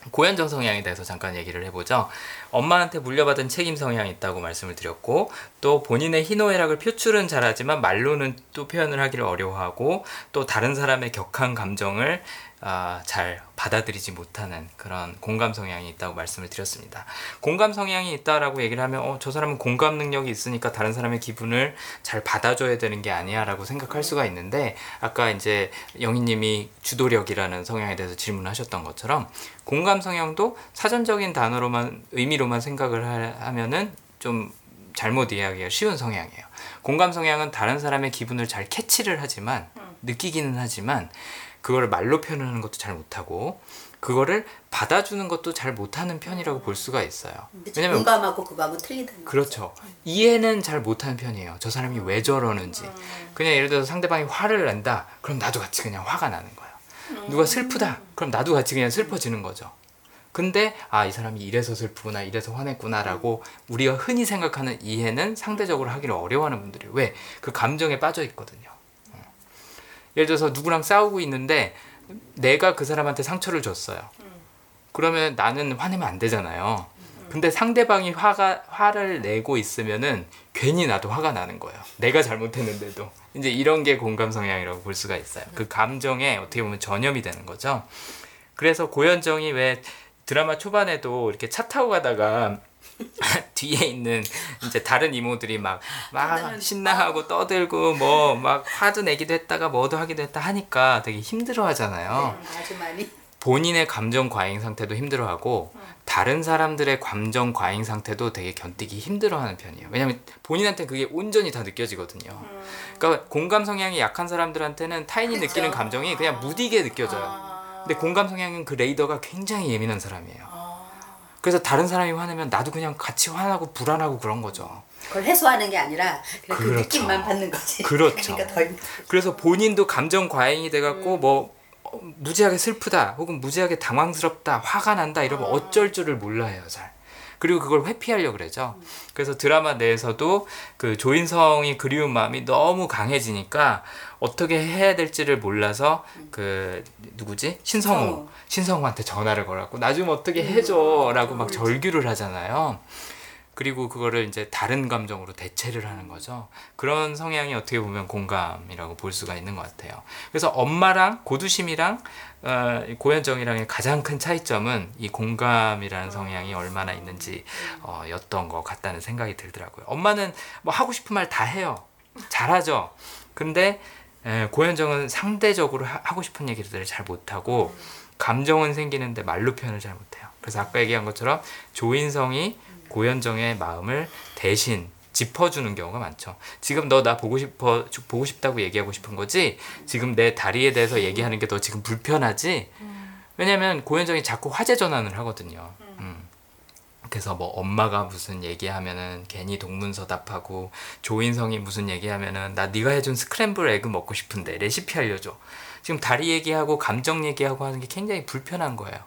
음. 고현정 성향에 대해서 잠깐 얘기를 해보죠. 엄마한테 물려받은 책임 성향이 있다고 말씀을 드렸고 또 본인의 희노애락을 표출은 잘하지만 말로는 또 표현을 하기를 어려워하고 또 다른 사람의 격한 감정을 아, 잘 받아들이지 못하는 그런 공감 성향이 있다고 말씀을 드렸습니다. 공감 성향이 있다라고 얘기를 하면 어, 저 사람은 공감 능력이 있으니까 다른 사람의 기분을 잘 받아줘야 되는 게 아니야라고 생각할 수가 있는데 아까 이제 영희님이 주도력이라는 성향에 대해서 질문하셨던 것처럼 공감 성향도 사전적인 단어로만 의미로만 생각을 하, 하면은 좀 잘못 이해하기가 쉬운 성향이에요. 공감 성향은 다른 사람의 기분을 잘 캐치를 하지만 느끼기는 하지만 그걸 말로 표현하는 것도 잘 못하고 그거를 받아주는 것도 잘 못하는 편이라고 볼 수가 있어요. 왜냐면 공감하고 그거하고 틀리다는 거. 그렇죠. 이해는 잘 못하는 편이에요. 저 사람이 왜 저러는지. 그냥 예를 들어서 상대방이 화를 낸다. 그럼 나도 같이 그냥 화가 나는 거예요. 누가 슬프다. 그럼 나도 같이 그냥 슬퍼지는 거죠. 근데 아 이 사람이 이래서 슬프구나 이래서 화냈구나라고 우리가 흔히 생각하는 이해는 상대적으로 하기를 어려워하는 분들이 왜 그 감정에 빠져 있거든요. 어. 예를 들어서 누구랑 싸우고 있는데 내가 그 사람한테 상처를 줬어요. 그러면 나는 화내면 안 되잖아요. 근데 상대방이 화가 화를 내고 있으면은 괜히 나도 화가 나는 거예요. 내가 잘못했는데도 이제 이런 게 공감 성향이라고 볼 수가 있어요. 그 감정에 어떻게 보면 전염이 되는 거죠. 그래서 고현정이 왜 드라마 초반에도 이렇게 차 타고 가다가 [LAUGHS] 뒤에 있는 이제 다른 이모들이 막 막 신나하고 떠들고 뭐 막 화도 내기도 했다가 뭐도 하기도 했다 하니까 되게 힘들어 하잖아요. 네, 아주 많이. 본인의 감정 과잉 상태도 힘들어하고 다른 사람들의 감정 과잉 상태도 되게 견디기 힘들어하는 편이에요. 왜냐하면 본인한테 그게 온전히 다 느껴지거든요. 그러니까 공감 성향이 약한 사람들한테는 타인이 느끼는 감정이 그냥 무디게 느껴져요. 근데 공감 성향은 그 레이더가 굉장히 예민한 사람이에요. 그래서 다른 사람이 화내면 나도 그냥 같이 화나고 불안하고 그런 거죠. 그걸 해소하는 게 아니라 그냥 그 그렇죠. 느낌만 받는 거지. [LAUGHS] 그렇죠. 그러니까. 그래서 본인도 감정 과잉이 돼갖고 뭐 어, 무지하게 슬프다 혹은 무지하게 당황스럽다 화가 난다 이러면 어쩔 줄을 몰라요 잘 그리고 그걸 회피하려고 그러죠 그래서 드라마 내에서도 그 조인성이 그리운 마음이 너무 강해지니까 어떻게 해야 될지를 몰라서 그 누구지 신성우 성우. 신성우한테 전화를 걸었고 나 좀 어떻게 해줘라고 막 절규를 하잖아요. 그리고 그거를 이제 다른 감정으로 대체를 하는 거죠. 그런 성향이 어떻게 보면 공감이라고 볼 수가 있는 것 같아요. 그래서 엄마랑 고두심이랑 어, 이 고현정이랑의 가장 큰 차이점은 이 공감이라는 성향이 얼마나 있는지 어, 였던 것 같다는 생각이 들더라고요. 엄마는 뭐 하고 싶은 말 다 해요. 잘하죠. 근데 에, 고현정은 상대적으로 하, 하고 싶은 얘기들을 잘 못하고 감정은 생기는데 말로 표현을 잘 못해요. 그래서 아까 얘기한 것처럼 조인성이 고현정의 마음을 대신 짚어주는 경우가 많죠. 지금 너 나 보고 싶어 주- 보고 싶다고 얘기하고 싶은 거지. 지금 내 다리에 대해서 얘기하는 게 너 지금 불편하지. 왜냐면 고현정이 자꾸 화제 전환을 하거든요. 음. 그래서 뭐 엄마가 무슨 얘기하면은 괜히 동문서답하고 조인성이 무슨 얘기하면은 나 네가 해준 스크램블 에그 먹고 싶은데 레시피 알려줘. 지금 다리 얘기하고 감정 얘기하고 하는 게 굉장히 불편한 거예요.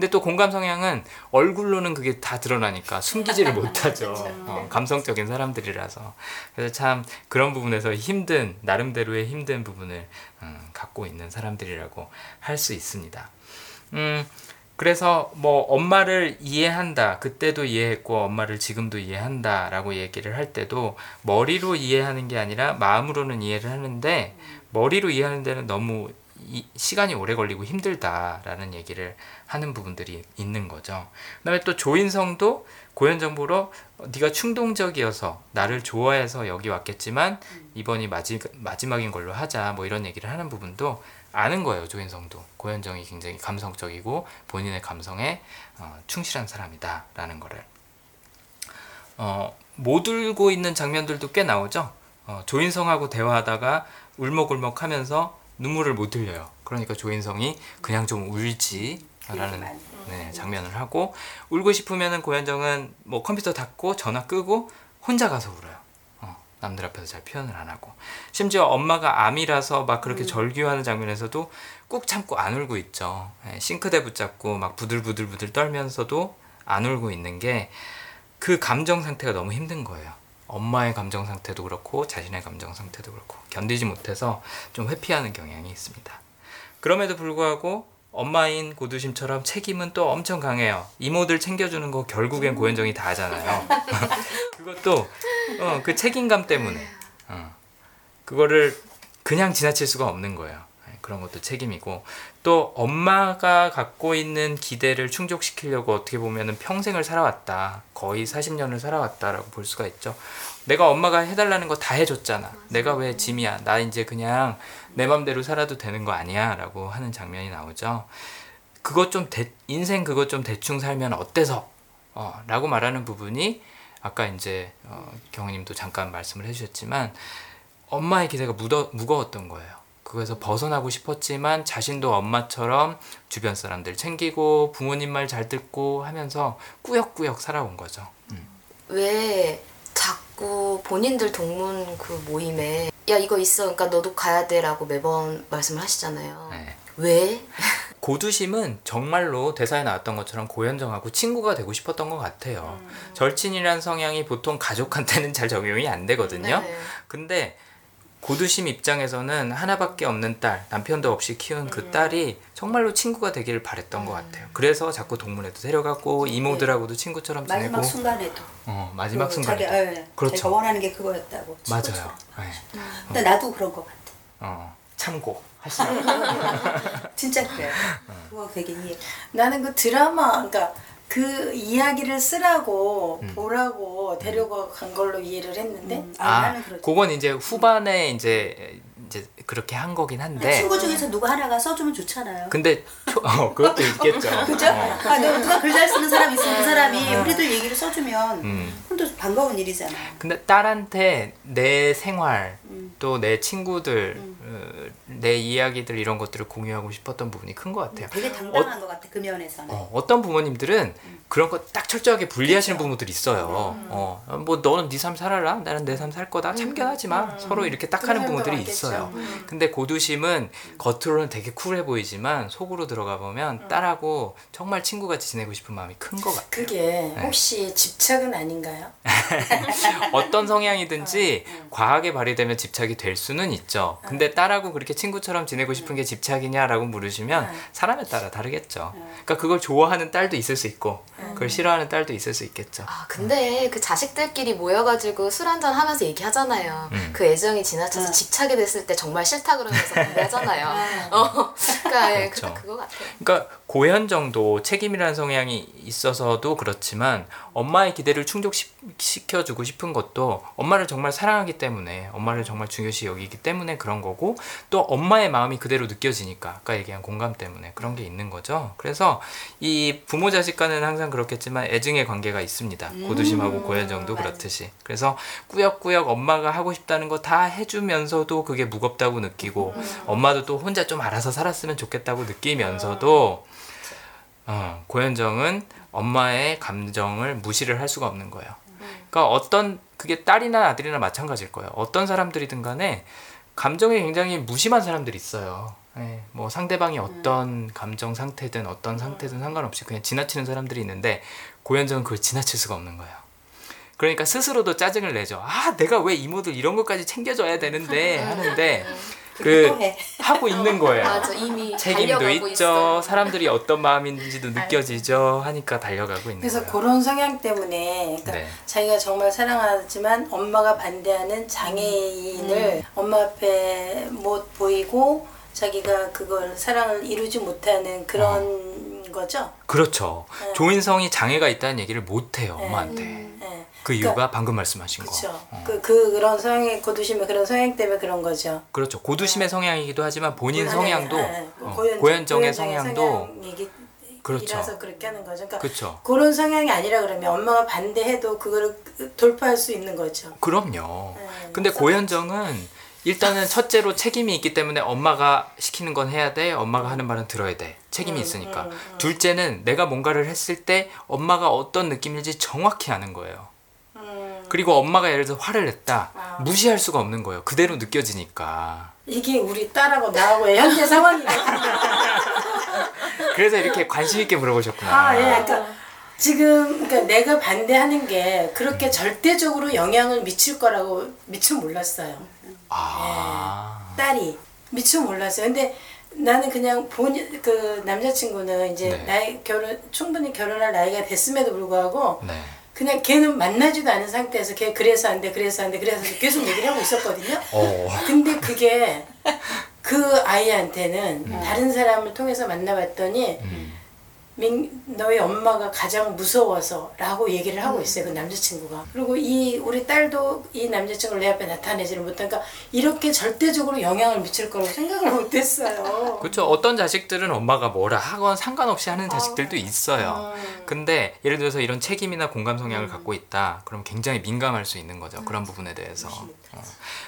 근데 또 공감 성향은 얼굴로는 그게 다 드러나니까 숨기지를 [LAUGHS] 못하죠. 어, 감성적인 사람들이라서. 그래서 참 그런 부분에서 힘든 나름대로의 힘든 부분을 음, 갖고 있는 사람들이라고 할 수 있습니다. 음, 그래서 뭐 엄마를 이해한다. 그때도 이해했고 엄마를 지금도 이해한다라고 얘기를 할 때도 머리로 이해하는 게 아니라 마음으로는 이해를 하는데 머리로 이해하는 데는 너무 이, 시간이 오래 걸리고 힘들다라는 얘기를 하는 부분들이 있는 거죠. 그다음에 또 조인성도 고현정 보러 어, 네가 충동적이어서 나를 좋아해서 여기 왔겠지만 이번이 마지, 마지막인 걸로 하자. 뭐 이런 얘기를 하는 부분도 아는 거예요 조인성도. 고현정이 굉장히 감성적이고 본인의 감성에 어, 충실한 사람이다라는 거를. 어, 못 울고 있는 장면들도 꽤 나오죠. 어, 조인성하고 대화하다가 울먹울먹하면서 눈물을 못 흘려요 그러니까 조인성이 그냥 좀 울지 라는 많이. 네, 장면을 하고 울고 싶으면은 고현정은 뭐 컴퓨터 닫고 전화 끄고 혼자 가서 울어요. 어, 남들 앞에서 잘 표현을 안 하고 심지어 엄마가 암이라서 막 그렇게 절규하는 장면에서도 꾹 참고 안 울고 있죠. 예, 싱크대 붙잡고 막 부들부들부들 떨면서도 안 울고 있는 게 그 감정 상태가 너무 힘든 거예요. 엄마의 감정 상태도 그렇고 자신의 감정 상태도 그렇고 견디지 못해서 좀 회피하는 경향이 있습니다. 그럼에도 불구하고 엄마인 고두심처럼 책임은 또 엄청 강해요. 이모들 챙겨주는 거 결국엔 고현정이 다 하잖아요. [LAUGHS] 그것도 어, 그 책임감 때문에 어, 그거를 그냥 지나칠 수가 없는 거예요. 네, 그런 것도 책임이고 또 엄마가 갖고 있는 기대를 충족시키려고 어떻게 보면은 평생을 살아왔다. 거의 40년을 살아왔다라고 볼 수가 있죠. 내가 엄마가 해달라는 거 다 해줬잖아. 내가 왜 짐이야? 나 이제 그냥 내 맘대로 살아도 되는 거 아니야?라고 하는 장면이 나오죠. 그것 좀 대, 인생 그것 좀 대충 살면 어때서? 어, 라고 말하는 부분이 아까 이제 어, 경호님도 잠깐 말씀을 해주셨지만 엄마의 기대가 무더, 무거웠던 거예요. 그거에서 벗어나고 싶었지만 자신도 엄마처럼 주변 사람들 챙기고 부모님 말 잘 듣고 하면서 꾸역꾸역 살아온 거죠. 음. 왜 자꾸 본인들 동문 그 모임에 야 이거 있어 그러니까 너도 가야 돼라고 매번 말씀을 하시잖아요. 네. 왜? [LAUGHS] 고두심은 정말로 대사에 나왔던 것처럼 고현정하고 친구가 되고 싶었던 것 같아요. 절친이란 성향이 보통 가족한테는 잘 적용이 안 되거든요. 네. 근데 고두심 입장에서는 하나밖에 없는 딸, 남편도 없이 키운 그 딸이 정말로 친구가 되기를 바랬던 것 같아요. 그래서 자꾸 동문회도 데려가고 이모들하고도 친구처럼 지내고 마지막 순간에도 어, 마지막 그 순간에 자기, 예, 그렇죠. 자기가 원하는 게 그거였다고 맞아요. 네. 근데 나도 그런 것 같아 어, 참고 하시라고. [LAUGHS] 진짜 그래요 어. 그거 되게 이해 나는 그 드라마, 그러니까 그 이야기를 쓰라고 음. 보라고 데려가 간 걸로 이해를 했는데? 음, 아, 아, 그건 이제 후반에 이제 이제 그렇게 한 거긴 한데. 친구 중에서 누구 하나가 써주면 좋잖아요 근데 초, 어, 그것도 있겠죠. [LAUGHS] 그죠? 어. 아, 누가 누가 글 잘 쓰는 사람 있으면 그 사람이 우리들 얘기를 써주면 음. 또 반가운 일이잖아. 근데 딸한테 내 생활 음. 또내 친구들 어, 내 이야기들 이런 것들을 공유하고 싶었던 부분이 큰 것 같아요. 되게 당당한 것 같아 그 면에서는. 어, 어떤 부모님들은 그런 거 딱 철저하게 분리하시는 부모들이 있어요. 어, 뭐 너는 네 삶 살아라, 나는 내 삶 살 거다. 참견하지 마. 서로 이렇게 딱 하는 부모들이 있어요. 있어요. 근데 고두심은 겉으로는 되게 쿨해 보이지만 속으로 들어가 보면 딸하고 정말 친구같이 지내고 싶은 마음이 큰 것 같아요. 그게 혹시 집착은 아닌가요? [LAUGHS] 어떤 성향이든지 과하게 발휘되면 집착이 될 수는 있죠. 근데 딸하고 그렇게 친구처럼 지내고 싶은 게 집착이냐라고 물으시면 사람에 따라 다르겠죠. 그러니까 그걸 좋아하는 딸도 있을 수 있고 그걸 싫어하는 딸도 있을 수 있겠죠. 아 근데 그 자식들끼리 모여가지고 술 한잔 하면서 얘기하잖아요. 음. 그 애정이 지나쳐서 집착이 됐을 때 정말 싫다 그러면서 공부하잖아요. [LAUGHS] 어, 그러니까 예, 그렇죠. 그, 그거 같아요. 그러니까 고현정도 책임이라는 성향이 있어서도 그렇지만 엄마의 기대를 충족시 켜주고 싶은 것도 엄마를 정말 사랑하기 때문에 엄마를 정말 중요시 여기기 때문에 그런 거고 또 엄마의 마음이 그대로 느껴지니까 아까 얘기한 공감 때문에 그런 게 있는 거죠. 그래서 이 부모 자식 간은 항상 그렇겠지만 애증의 관계가 있습니다. 고두심하고 고현정도 그렇듯이. 그래서 꾸역꾸역 엄마가 하고 싶다는 거 다 해주면서도 그게 무겁다고 느끼고 엄마도 또 혼자 좀 알아서 살았으면 좋겠다고 느끼면서도 어, 고현정은 엄마의 감정을 무시를 할 수가 없는 거예요. 그러니까 어떤 그게 딸이나 아들이나 마찬가지일 거예요. 어떤 사람들이든 간에 감정이 굉장히 무심한 사람들이 있어요. 예, 뭐 상대방이 어떤 감정 상태든 어떤 상태든 상관없이 그냥 지나치는 사람들이 있는데 고현정은 그걸 지나칠 수가 없는 거예요. 그러니까 스스로도 짜증을 내죠. 아, 내가 왜 이모들 이런 것까지 챙겨줘야 되는데 [LAUGHS] 하는데 그 하고 있는 거예요. 맞아 이미 책임도 달려가고 있죠. 있어. 사람들이 어떤 마음인지도 느껴지죠. 하니까 달려가고 있는 그래서 거예요. 그런 성향 때문에 그러니까 네. 자기가 정말 사랑하지만 엄마가 반대하는 장애인을 엄마 앞에 못 보이고 자기가 그걸 사랑을 이루지 못하는 그런 거죠. 그렇죠. 네. 조인성이 장애가 있다는 얘기를 못 해요, 엄마한테. 네. 그 이유가 방금 말씀하신 거. 그렇죠. 어. 그, 그 그런 성향의 고두심의 그런 성향 때문에 그런 거죠. 그렇죠. 고두심의 성향이기도 하지만 본인 네, 성향도 네, 네. 어, 고현정- 고현정 의 성향도 그렇죠. 이라서 그렇게 하는 거죠. 그러니까 그렇죠. 그런 성향이 아니라 그러면 엄마가 반대해도 그거를 돌파할 수 있는 거죠. 그럼요. 네, 근데 고현정은 일단은 첫째로 책임이 있기 때문에 엄마가 시키는 건 해야 돼. 엄마가 하는 말은 들어야 돼. 책임이 있으니까. 둘째는 내가 뭔가를 했을 때 엄마가 어떤 느낌인지 정확히 아는 거예요. 음, 그리고 엄마가 예를 들어 화를 냈다. 아. 무시할 수가 없는 거예요. 그대로 느껴지니까. 이게 우리 딸하고 나하고 의 현재 상황이거든요. 그래서 이렇게 관심 있게 물어보셨구나. 아, 예. 그러니까 지금 그러니까 내가 반대하는 게 그렇게 절대적으로 영향을 미칠 거라고 미처 몰랐어요. 아. 딸이 미처 몰랐어요. 근데 나는 그냥 본인 그 남자친구는 이제 네. 나이 결혼 충분히 결혼할 나이가 됐음에도 불구하고 네. 그냥 걔는 만나지도 않은 상태에서 걔 그래서 안 돼, 그래서 안 돼, 그래서 안 돼. 계속 얘기를 하고 있었거든요. [LAUGHS] 어. 근데 그게 그 아이한테는 다른 사람을 통해서 만나봤더니 음. 민, 너희 엄마가 가장 무서워서 라고 얘기를 하고 있어요 그 남자친구가 그리고 이 우리 딸도 이 남자친구를 내 앞에 나타내지를 못하니까 이렇게 절대적으로 영향을 미칠 거라고 생각을 못했어요 [LAUGHS] 그렇죠. 어떤 자식들은 엄마가 뭐라 하건 상관없이 하는 자식들도 있어요. 근데 예를 들어서 이런 책임이나 공감 성향을 갖고 있다. 그럼 굉장히 민감할 수 있는 거죠. 그런 부분에 대해서. 어.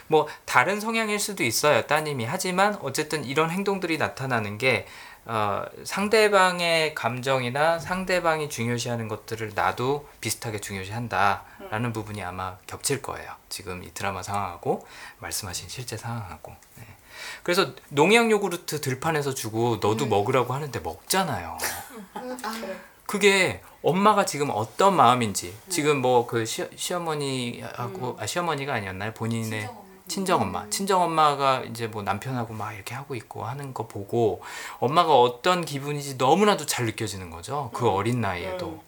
뭐 다른 성향일 수도 있어요. 따님이 하지만 어쨌든 이런 행동들이 나타나는 게 어, 상대방의 감정이나 상대방이 중요시하는 것들을 나도 비슷하게 중요시한다라는 부분이 아마 겹칠 거예요. 지금 이 드라마 상황하고 말씀하신 실제 상황하고. 네. 그래서 농약 요구르트 들판에서 주고 너도 먹으라고 하는데 먹잖아요. 음, [LAUGHS] 아, 그게 엄마가 지금 어떤 마음인지 지금 뭐 그 시어머니하고 아 시어머니가 아니었나요? 본인의 친정 엄마, 친정 엄마가 이제 뭐 남편하고 막 이렇게 하고 있고 하는 거 보고 엄마가 어떤 기분인지 너무나도 잘 느껴지는 거죠. 그 어린 나이에도.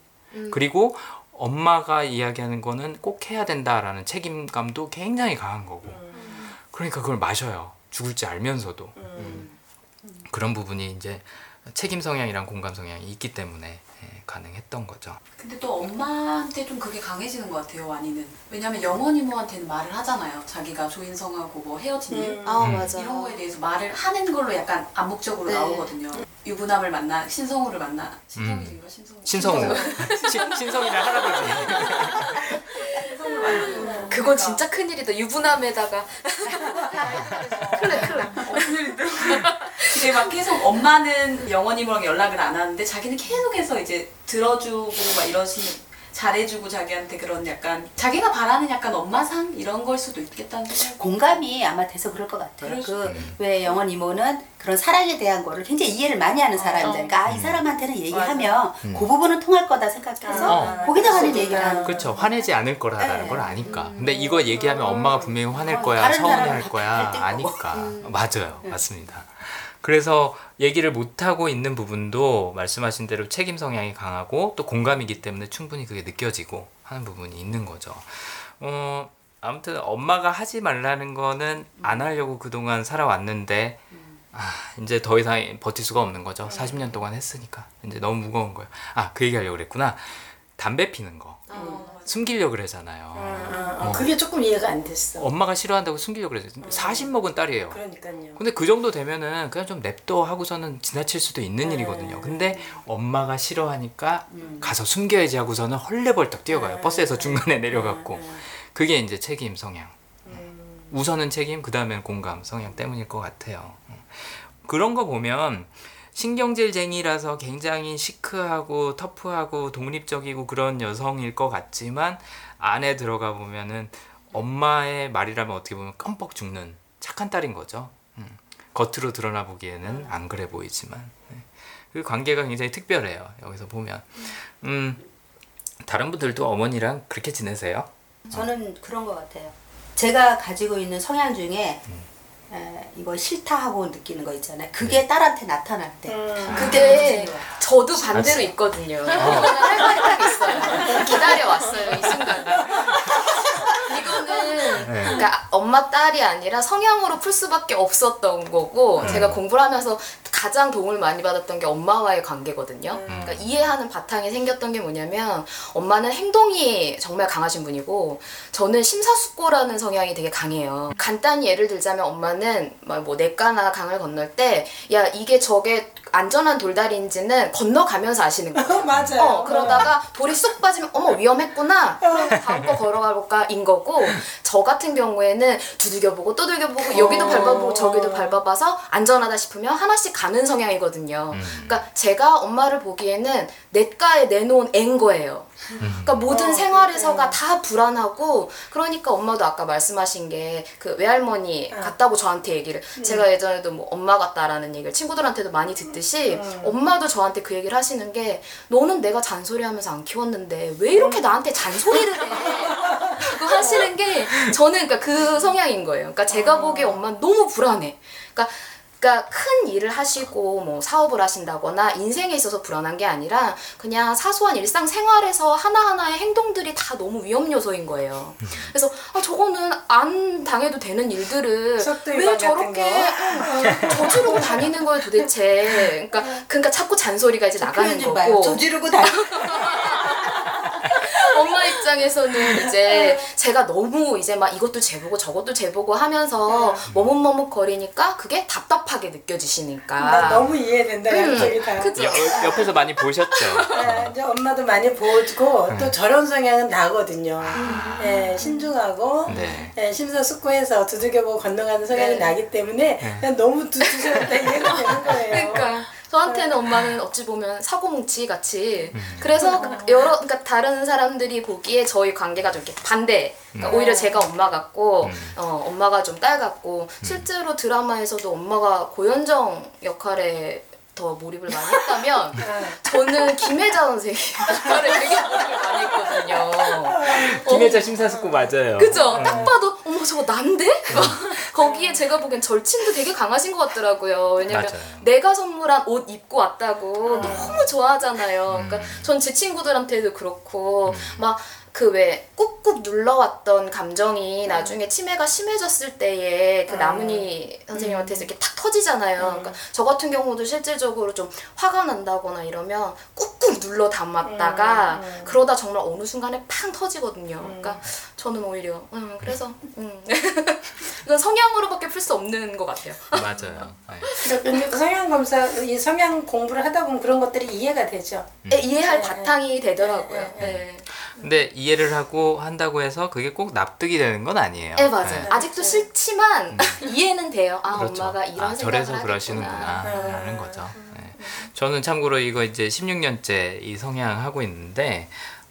그리고 엄마가 이야기하는 거는 꼭 해야 된다라는 책임감도 굉장히 강한 거고. 그러니까 그걸 마셔요. 죽을지 알면서도. 음. 그런 부분이 이제 책임 성향이랑 공감 성향이 있기 때문에 예, 가능했던 거죠. 근데 또 엄마한테 좀 그게 강해지는 것 같아요, 와니는. 왜냐면 영원 이모한테는 말을 하잖아요. 자기가 조인성하고 뭐 헤어진 일. 아 음. 맞아. 이런 거에 대해서 말을 하는 걸로 약간 암묵적으로 네. 나오거든요. 유부남을 만나 신성우를 만나 신성이인가 신성우 신성우. [LAUGHS] 신, 신성이랑 할아버지. 신성우를 만나 그건 진짜 큰일이다. 유부남에다가 큰일 큰일. 근데 막 계속 엄마는 영원이모랑 연락을 안 하는데 자기는 계속해서 이제 들어주고 막 이러시 잘해주고 자기한테 그런 약간 자기가 바라는 약간 엄마상 이런 걸 수도 있겠다는 생각. 공감이 아마 돼서 그럴 것 같아요. 그럴 수도 그 왜 영원 이모는 그런 사랑에 대한 거를 굉장히 이해를 많이 하는 사람들. 그러니까 아, 이 사람한테는 얘기하면 그 부분은 통할 거다 생각해서 어. 거기다 가는 얘기를 하는. 그렇죠. 화내지 않을 거라는 걸 아니까. 근데 이거 얘기하면 엄마가 분명히 화낼 어, 거야, 다른 서운해 사람은 할다 거야, 갈등 거고. 아니까. 맞아요. 맞습니다. 그래서 얘기를 못하고 있는 부분도 말씀하신 대로 책임 성향이 강하고 또 공감이기 때문에 충분히 그게 느껴지고 하는 부분이 있는 거죠. 어, 아무튼 엄마가 하지 말라는 거는 안 하려고 그동안 살아왔는데 아, 이제 더 이상 버틸 수가 없는 거죠. 40년 동안 했으니까. 이제 너무 무거운 거예요. 아, 그 얘기 하려고 그랬구나. 담배 피는 거. 숨기려고 그러잖아요. 어, 어, 그게 조금 이해가 안 됐어. 엄마가 싫어한다고 숨기려고 그랬어요. 40 먹은 딸이에요. 그러니까요. 근데 그 정도 되면은 그냥 좀 냅둬 하고서는 지나칠 수도 있는 네. 일이거든요. 근데 엄마가 싫어하니까 가서 숨겨야지 하고서는 헐레벌떡 뛰어가요. 버스에서 중간에 내려갔고. 그게 이제 책임 성향. 우선은 책임, 그 다음엔 공감 성향 때문일 것 같아요. 그런 거 보면 신경질쟁이라서 굉장히 시크하고 터프하고 독립적이고 그런 여성일 것 같지만 안에 들어가 보면은 엄마의 말이라면 어떻게 보면 껌뻑 죽는 착한 딸인 거죠. 음. 겉으로 드러나 보기에는 안 그래 보이지만 네. 그 관계가 굉장히 특별해요. 여기서 보면 음, 다른 분들도 어머니랑 그렇게 지내세요? 저는 그런 것 같아요. 제가 가지고 있는 성향 중에 음. 에, 이거 싫다 하고 느끼는 거 있잖아요. 그게 딸한테 나타날 때. 음. 그게 저도 반대로 있거든요. 어. 저는 [LAUGHS] 할 말이 딱 있어요. 기다려 왔어요 이 순간. [LAUGHS] 이거는 네. 그러니까 엄마 딸이 아니라 성향으로 풀 수밖에 없었던 거고 음. 제가 공부를 하면서 가장 도움을 많이 받았던 게 엄마와의 관계거든요. 음. 그러니까 이해하는 바탕이 생겼던 게 뭐냐면 엄마는 행동이 정말 강하신 분이고 저는 심사숙고라는 성향이 되게 강해요. 간단히 예를 들자면 엄마는 막뭐 내과나 강을 건널 때 야 이게 저게 안전한 돌다리인지는 건너가면서 아시는 [LAUGHS] 거예요. 맞아요. 어, 그러다가 돌이 쏙 빠지면 어머 위험했구나. 그럼 다음 거 걸어가 볼까인 거고 저 같은 경우에는 두들겨보고 두들겨보고 여기도 밟아보고 저기도 밟아봐서 안전하다 싶으면 하나씩 가는 성향이거든요. 그러니까 제가 엄마를 보기에는 냇가에 내놓은 앤 거예요. 그러니까 모든 생활에서가 다 불안하고 그러니까 엄마도 아까 말씀하신 게 그 외할머니 같다고 저한테 얘기를 제가 예전에도 뭐 엄마 같다라는 얘기를 친구들한테도 많이 듣듯이 엄마도 저한테 그 얘기를 하시는 게 너는 내가 잔소리하면서 안 키웠는데 왜 이렇게 나한테 잔소리를 해? [LAUGHS] 그거 하시는 게 저는 그러니까 그 성향인 거예요. 그러니까 제가 보기에 엄마는 너무 불안해. 그러니까 그러니까 큰 일을 하시고 뭐 사업을 하신다거나 인생에 있어서 불안한 게 아니라 그냥 사소한 일상 생활에서 하나하나의 행동들이 다 너무 위험 요소인 거예요. 그래서 아 저거는 안 당해도 되는 일들을 왜 저렇게 응, 저지르고 다니는 거예요 도대체. 그러니까 그러니까 자꾸 잔소리가 이제 나가는. 거고. 저지르고 다니. [LAUGHS] 엄마 입장에서는 이제 제가 너무 이제 막 이것도 재보고 저것도 재보고 하면서 머뭇머뭇 거리니까 그게 답답하게 느껴지시니까. 나 너무 이해된다 양쪽이 다. 그죠? 여- 옆에서 많이 보셨죠? 네, 이제 엄마도 많이 보고 또 저런 성향은 나거든요. 예, 신중하고 네. 예, 심사숙고해서 두들겨보고 건너가는 성향이 네. 나기 때문에 그냥 너무 두두스럽다 이해가 되는 거예요. 그러니까 저한테는 엄마는 어찌 보면 사고뭉치 같이. 그래서 여러 그러니까 다른 사람들이 보기에 저희 관계가 좀 이렇게 반대. 그러니까 오히려 제가 엄마 같고 어, 엄마가 좀 딸 같고. 실제로 드라마에서도 엄마가 고현정 역할에 더 몰입을 많이 했다면 [LAUGHS] 저는 김혜자 선생님 역할에 되게 몰입을 많이 했거든요. 김혜자 심사숙고 맞아요. 그죠? 딱 봐도 어머 저거 난데? [LAUGHS] 거기에 제가 보기엔 절친도 되게 강하신 것 같더라고요. 왜냐면 맞아요. 내가 선물한 옷 입고 왔다고 너무 좋아하잖아요. 그러니까 전 제 친구들한테도 그렇고 막 그 왜 꾹꾹 눌러왔던 감정이 나중에 치매가 심해졌을 때에 그 나문희 선생님한테서 이렇게 탁 터지잖아요. 그러니까 저 같은 경우도 실질적으로 좀 화가 난다거나 이러면 꾹꾹 눌러 담았다가 그러다 정말 어느 순간에 팡 터지거든요. 그러니까 저는 오히려 음, 그래서 [LAUGHS] 음. [LAUGHS] 이건 성향으로밖에 풀 수 없는 것 같아요. [LAUGHS] 맞아요. 네. 근데 그 성향 검사, 이 성향 공부를 하다 보면 그런 것들이 이해가 되죠. 예, 이해할 바탕이 되더라고요. 네. 근데 이해를 하고 한다고 해서 그게 꼭 납득이 되는 건 아니에요. 네, 맞아요. 네. 아직도 싫지만 [LAUGHS] 이해는 돼요. 아, 그렇죠. 엄마가 이런 아, 생각을 저래서 하겠구나. 그러시는구나 라는 거죠. 네. 저는 참고로 이거 이제 16년째 이 성향 하고 있는데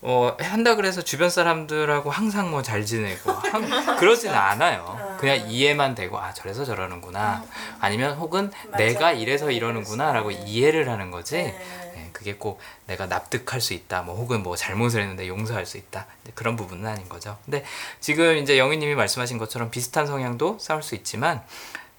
어, 한다 그래서 주변 사람들하고 항상 뭐 잘 지내고 항- [LAUGHS] 그러지는 않아요. 그냥 이해만 되고 아 저래서 저러는구나 아니면 혹은 내가 이래서 이러는구나라고 이해를 하는 거지. 네, 그게 꼭 내가 납득할 수 있다, 뭐 혹은 뭐 잘못을 했는데 용서할 수 있다 그런 부분은 아닌 거죠. 근데 지금 이제 영희님이 말씀하신 것처럼 비슷한 성향도 싸울 수 있지만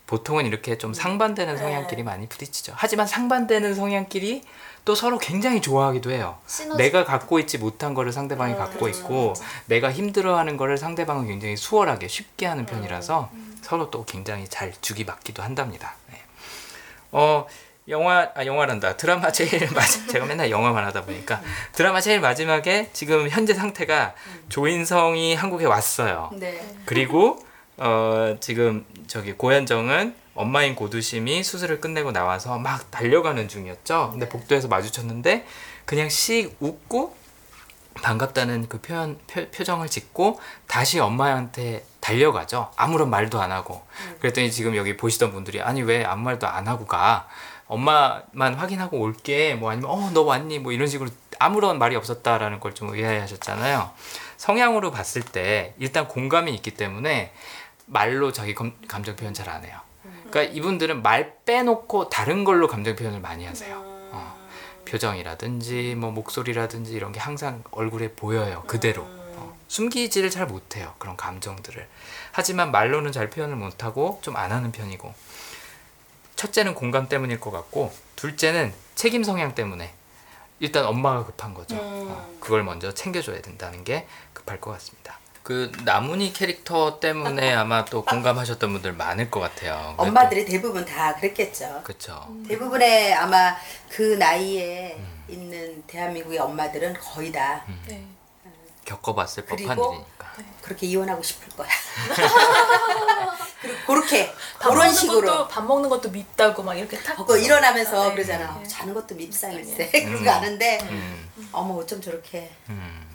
보통은 이렇게 좀 상반되는 성향끼리 많이 부딪히죠. 하지만 상반되는 성향끼리 또 서로 굉장히 좋아하기도 해요. 시너지. 내가 갖고 있지 못한 거를 상대방이 갖고 있고 내가 힘들어하는 거를 상대방은 굉장히 수월하게 쉽게 하는 편이라서 서로 또 굉장히 잘 주기 받기도 한답니다. 네. 어 영화 아 영화란다 드라마 제일 [LAUGHS] 마지 제가 맨날 영화만 하다 보니까 드라마 제일 마지막에 지금 현재 상태가 조인성이 한국에 왔어요. 네. 그리고 어 지금 저기 고현정은 엄마인 고두심이 수술을 끝내고 나와서 막 달려가는 중이었죠. 근데 복도에서 마주쳤는데 그냥 씩 웃고 반갑다는 그 표현 표, 표정을 짓고 다시 엄마한테 달려가죠. 아무런 말도 안 하고. 그랬더니 지금 여기 보시던 분들이 아니 왜 아무 말도 안 하고 가? 엄마만 확인하고 올게. 뭐 아니면 어 너 왔니? 뭐 이런 식으로 아무런 말이 없었다라는 걸 좀 의아해하셨잖아요. 성향으로 봤을 때 일단 공감이 있기 때문에 말로 자기 감, 감정 표현 잘 안 해요. 그러니까 이분들은 말 빼놓고 다른 걸로 감정 표현을 많이 하세요. 어, 표정이라든지 뭐 목소리라든지 이런 게 항상 얼굴에 보여요. 그대로. 어, 숨기지를 잘 못해요. 그런 감정들을. 하지만 말로는 잘 표현을 못하고 좀 안 하는 편이고. 첫째는 공감 때문일 것 같고 둘째는 책임 성향 때문에 일단 엄마가 급한 거죠. 어, 그걸 먼저 챙겨줘야 된다는 게 급할 것 같습니다. 그 나문희 캐릭터 때문에 [LAUGHS] 아마 또 공감하셨던 분들 많을 것 같아요. 엄마들이 대부분 다 그랬겠죠. 그렇죠. 대부분의 아마 그 나이에 있는 대한민국의 엄마들은 거의 다 네. 겪어봤을 법한 그리고 일이니까. 그렇게 이혼하고 싶을 거야. [LAUGHS] 그리고 그렇게 밥 그런 먹는 식으로 것도 밥 먹는 것도 밉다고 막 이렇게 탁. 그거 일어나면서 네. 그러잖아. 네. 자는 것도 밉상일세. 그거 아는데 음, 어머 어쩜 저렇게 음.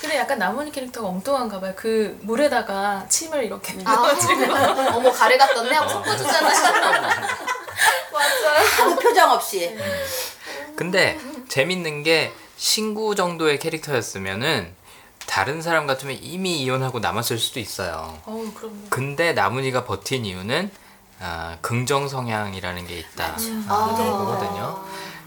근데 약간 나문희 캐릭터가 엉뚱한가 봐요. 그 물에다가 침을 이렇게 아, 넣어가지고. [LAUGHS] 어머 가래 갔던데 하고 섞어주잖아. 아무 표정 없이 근데 재밌는 게 신구 정도의 캐릭터였으면은 다른 사람 같으면 이미 이혼하고 남았을 수도 있어요. 어우 그럼요. 근데 나문희가 버틴 이유는 아, 긍정 성향이라는 게 있다. 아, 그런 거거든요.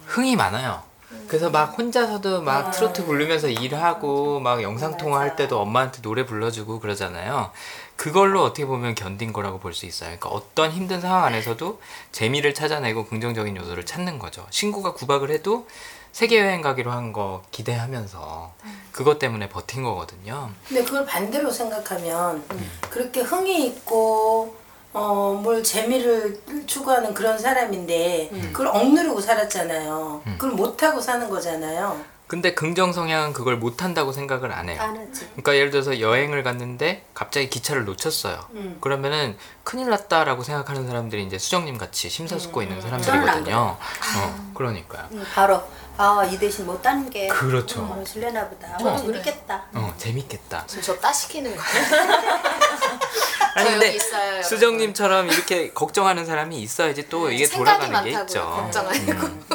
흥이 많아요. 그래서 막 혼자서도 막 트로트 부르면서 일하고 막 영상 통화할 때도 엄마한테 노래 불러주고 그러잖아요. 그걸로 어떻게 보면 견딘 거라고 볼 수 있어요. 그러니까 어떤 힘든 상황 안에서도 재미를 찾아내고 긍정적인 요소를 찾는 거죠. 신구가 구박을 해도 세계 여행 가기로 한 거 기대하면서 그것 때문에 버틴 거거든요. 근데 그걸 반대로 생각하면 그렇게 흥이 있고 어, 뭘 재미를 추구하는 그런 사람인데 그걸 억누르고 살았잖아요. 그걸 못하고 사는 거잖아요. 근데 긍정 성향은 그걸 못 한다고 생각을 안 해요. 안 하지. 그러니까 예를 들어서 여행을 갔는데 갑자기 기차를 놓쳤어요. 음. 그러면은 큰일 났다라고 생각하는 사람들이 이제 수정님 같이 심사숙고 있는 저는 안 사람들이거든요. 어, 그러니까요. 음, 바로 아 이 대신 못 따는 게 그렇죠. 어, 실례나 보다. 저도 어, 그래요. 재밌겠다. 어, 재밌겠다. 지금 저 따시키는 거예요. [LAUGHS] 아니 저 근데 있어요. 수정님처럼 이렇게 걱정하는 사람이 있어야지 또 이게 돌아가는 게 많다고요. 있죠. 걱정 아니고. 음.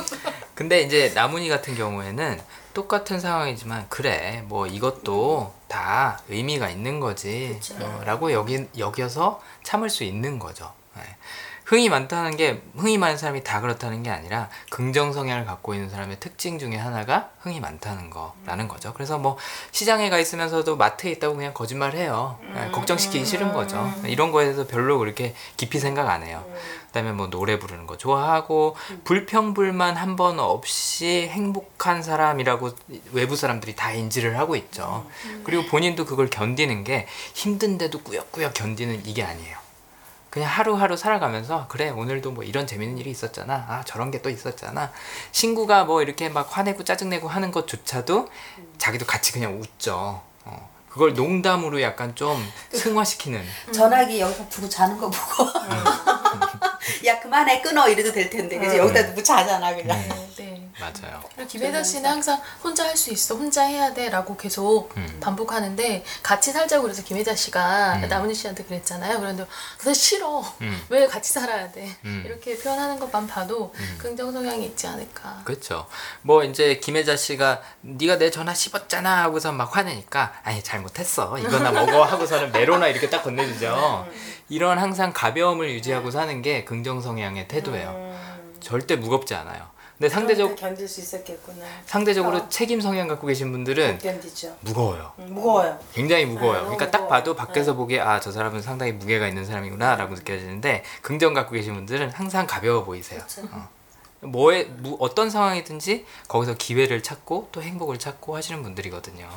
근데 이제 나문희 같은 경우에는 똑같은 상황이지만 그래 뭐 이것도 다 의미가 있는 거지. 어, 라고 여기, 여겨서 참을 수 있는 거죠. 네. 흥이 많다는 게 흥이 많은 사람이 다 그렇다는 게 아니라 긍정 성향을 갖고 있는 사람의 특징 중에 하나가 흥이 많다는 거라는 거죠. 그래서 뭐 시장에 가 있으면서도 마트에 있다고 그냥 거짓말 해요. 네, 걱정시키기 싫은 거죠. 이런 거에 대해서 별로 그렇게 깊이 생각 안 해요 그다음에 뭐 노래 부르는 거 좋아하고 불평불만 한 번 없이 행복한 사람이라고 외부 사람들이 다 인지를 하고 있죠. 그리고 본인도 그걸 견디는 게 힘든데도 꾸역꾸역 견디는 이게 아니에요. 그냥 하루하루 살아가면서 그래 오늘도 뭐 이런 재밌는 일이 있었잖아. 아 저런 게 또 있었잖아. 친구가 뭐 이렇게 막 화내고 짜증내고 하는 것조차도 자기도 같이 그냥 웃죠. 어, 그걸 농담으로 약간 좀 승화시키는. 전화기 여기서 두고 자는 거 보고 야 그만해. 끊어. 이래도 될 텐데. 그래서 여기다 두고 자잖아 그냥. 네, 네. 맞아요 김혜자 씨는 항상 혼자 할 수 있어, 혼자 해야 돼라고 계속 음. 반복하는데 같이 살자고 그래서 김혜자 씨가 음. 나문희 씨한테 그랬잖아요. 그런데 그래 싫어. 음. [LAUGHS] 왜 같이 살아야 돼? 음. 이렇게 표현하는 것만 봐도 긍정 성향이 있지 않을까. 그렇죠. 뭐 이제 김혜자 씨가 네가 내 전화 씹었잖아 하고서 막 화내니까 아니 잘못했어 이거나 먹어 [LAUGHS] 하고서는 메로나 이렇게 딱 건네주죠. 이런 항상 가벼움을 유지하고 사는 게 긍정 성향의 태도예요. 절대 무겁지 않아요. 근데 상대적 견딜 수 있었겠구나. 상대적으로 어. 책임 성향 갖고 계신 분들은 못 견디죠. 무거워요. 음, 무거워요. 굉장히 무거워요. 아, 그러니까 딱 무거워. 봐도 밖에서 보기에 아 저 사람은 상당히 무게가 있는 사람이구나라고 느껴지는데 긍정 갖고 계신 분들은 항상 가벼워 보이세요. 어. 뭐에 무, 어떤 상황이든지 거기서 기회를 찾고 또 행복을 찾고 하시는 분들이거든요.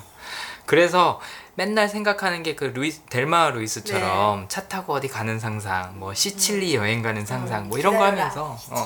그래서 맨날 생각하는 게 그 루이스 델마 루이스처럼 네. 차 타고 어디 가는 상상, 뭐 시칠리 여행 가는 상상, 음, 뭐 이런 거 기다려라. 하면서 어.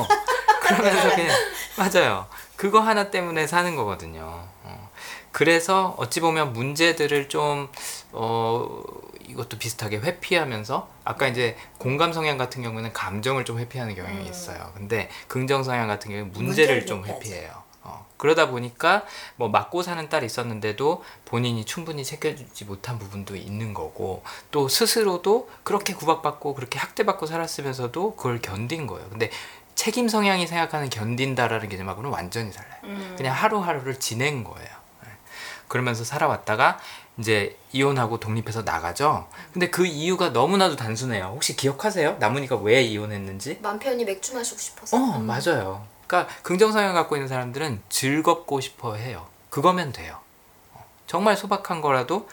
어. [LAUGHS] 그러면서 그냥 맞아요. 그거 하나 때문에 사는 거거든요. 어. 그래서 어찌 보면 문제들을 좀 어, 이것도 비슷하게 회피하면서 아까 이제 공감 성향 같은 경우는 감정을 좀 회피하는 경향이 있어요. 근데 긍정 성향 같은 경우는 문제를 좀. 회피해요. 어, 그러다 보니까 뭐 맞고 사는 딸이 있었는데도 본인이 충분히 챙겨주지 못한 부분도 있는 거고 또 스스로도 그렇게 구박받고 그렇게 학대받고 살았으면서도 그걸 견딘 거예요. 근데 책임 성향이 생각하는 견딘다라는 개념하고는 완전히 달라요. 음. 그냥 하루하루를 지낸 거예요. 네. 그러면서 살아왔다가 이제 이혼하고 독립해서 나가죠. 근데 그 이유가 너무나도 단순해요. 혹시 기억하세요? 나문이가 왜 이혼했는지? 맘 편히 맥주 마시고 싶어서. 어, 맞아요. 그러니까 긍정 성향 갖고 있는 사람들은 즐겁고 싶어 해요. 그거면 돼요. 어, 정말 소박한 거라도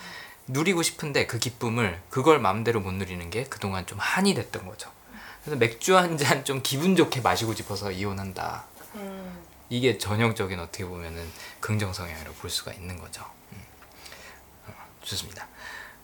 누리고 싶은데 그 기쁨을 그걸 마음대로 못 누리는 게 그동안 좀 한이 됐던 거죠. 그래서 맥주 한 잔 좀 기분 좋게 마시고 싶어서 이혼한다. 음. 이게 전형적인 어떻게 보면은 긍정 성향이라고 볼 수가 있는 거죠. 음. 어, 좋습니다.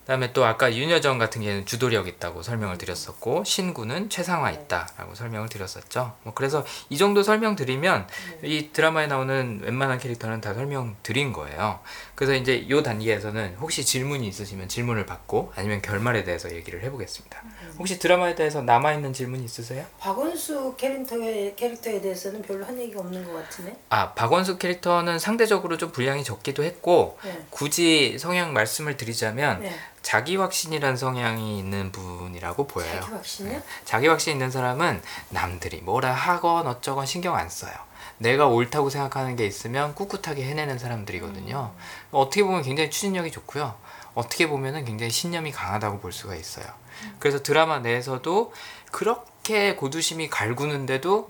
그다음에 또 아까 윤여정 같은 경우는 주도력 있다고 설명을 드렸었고 신구는 최상화 있다라고 설명을 드렸었죠. 뭐 그래서 이 정도 설명 드리면 이 드라마에 나오는 웬만한 캐릭터는 다 설명 드린 거예요. 그래서 이제 이 단계에서는 혹시 질문이 있으시면 질문을 받고 아니면 결말에 대해서 얘기를 해보겠습니다. 혹시 드라마에 대해서 남아 있는 질문 있으세요? 박원수 캐릭터에 캐릭터에 대해서는 별로 한 얘기가 없는 것 같으네. 아 박원수 캐릭터는 상대적으로 좀 분량이 적기도 했고 네. 굳이 성향 말씀을 드리자면 네. 자기 확신이란 성향이 있는 분이라고 보여요. 자기 확신이요? 자기 확신 있는 사람은 남들이 뭐라 하건 어쩌건 신경 안 써요. 내가 옳다고 생각하는 게 있으면 꿋꿋하게 해내는 사람들이거든요. 어떻게 보면 굉장히 추진력이 좋고요. 어떻게 보면은 굉장히 신념이 강하다고 볼 수가 있어요. 그래서 드라마 내에서도 그렇게 고두심이 갈구는데도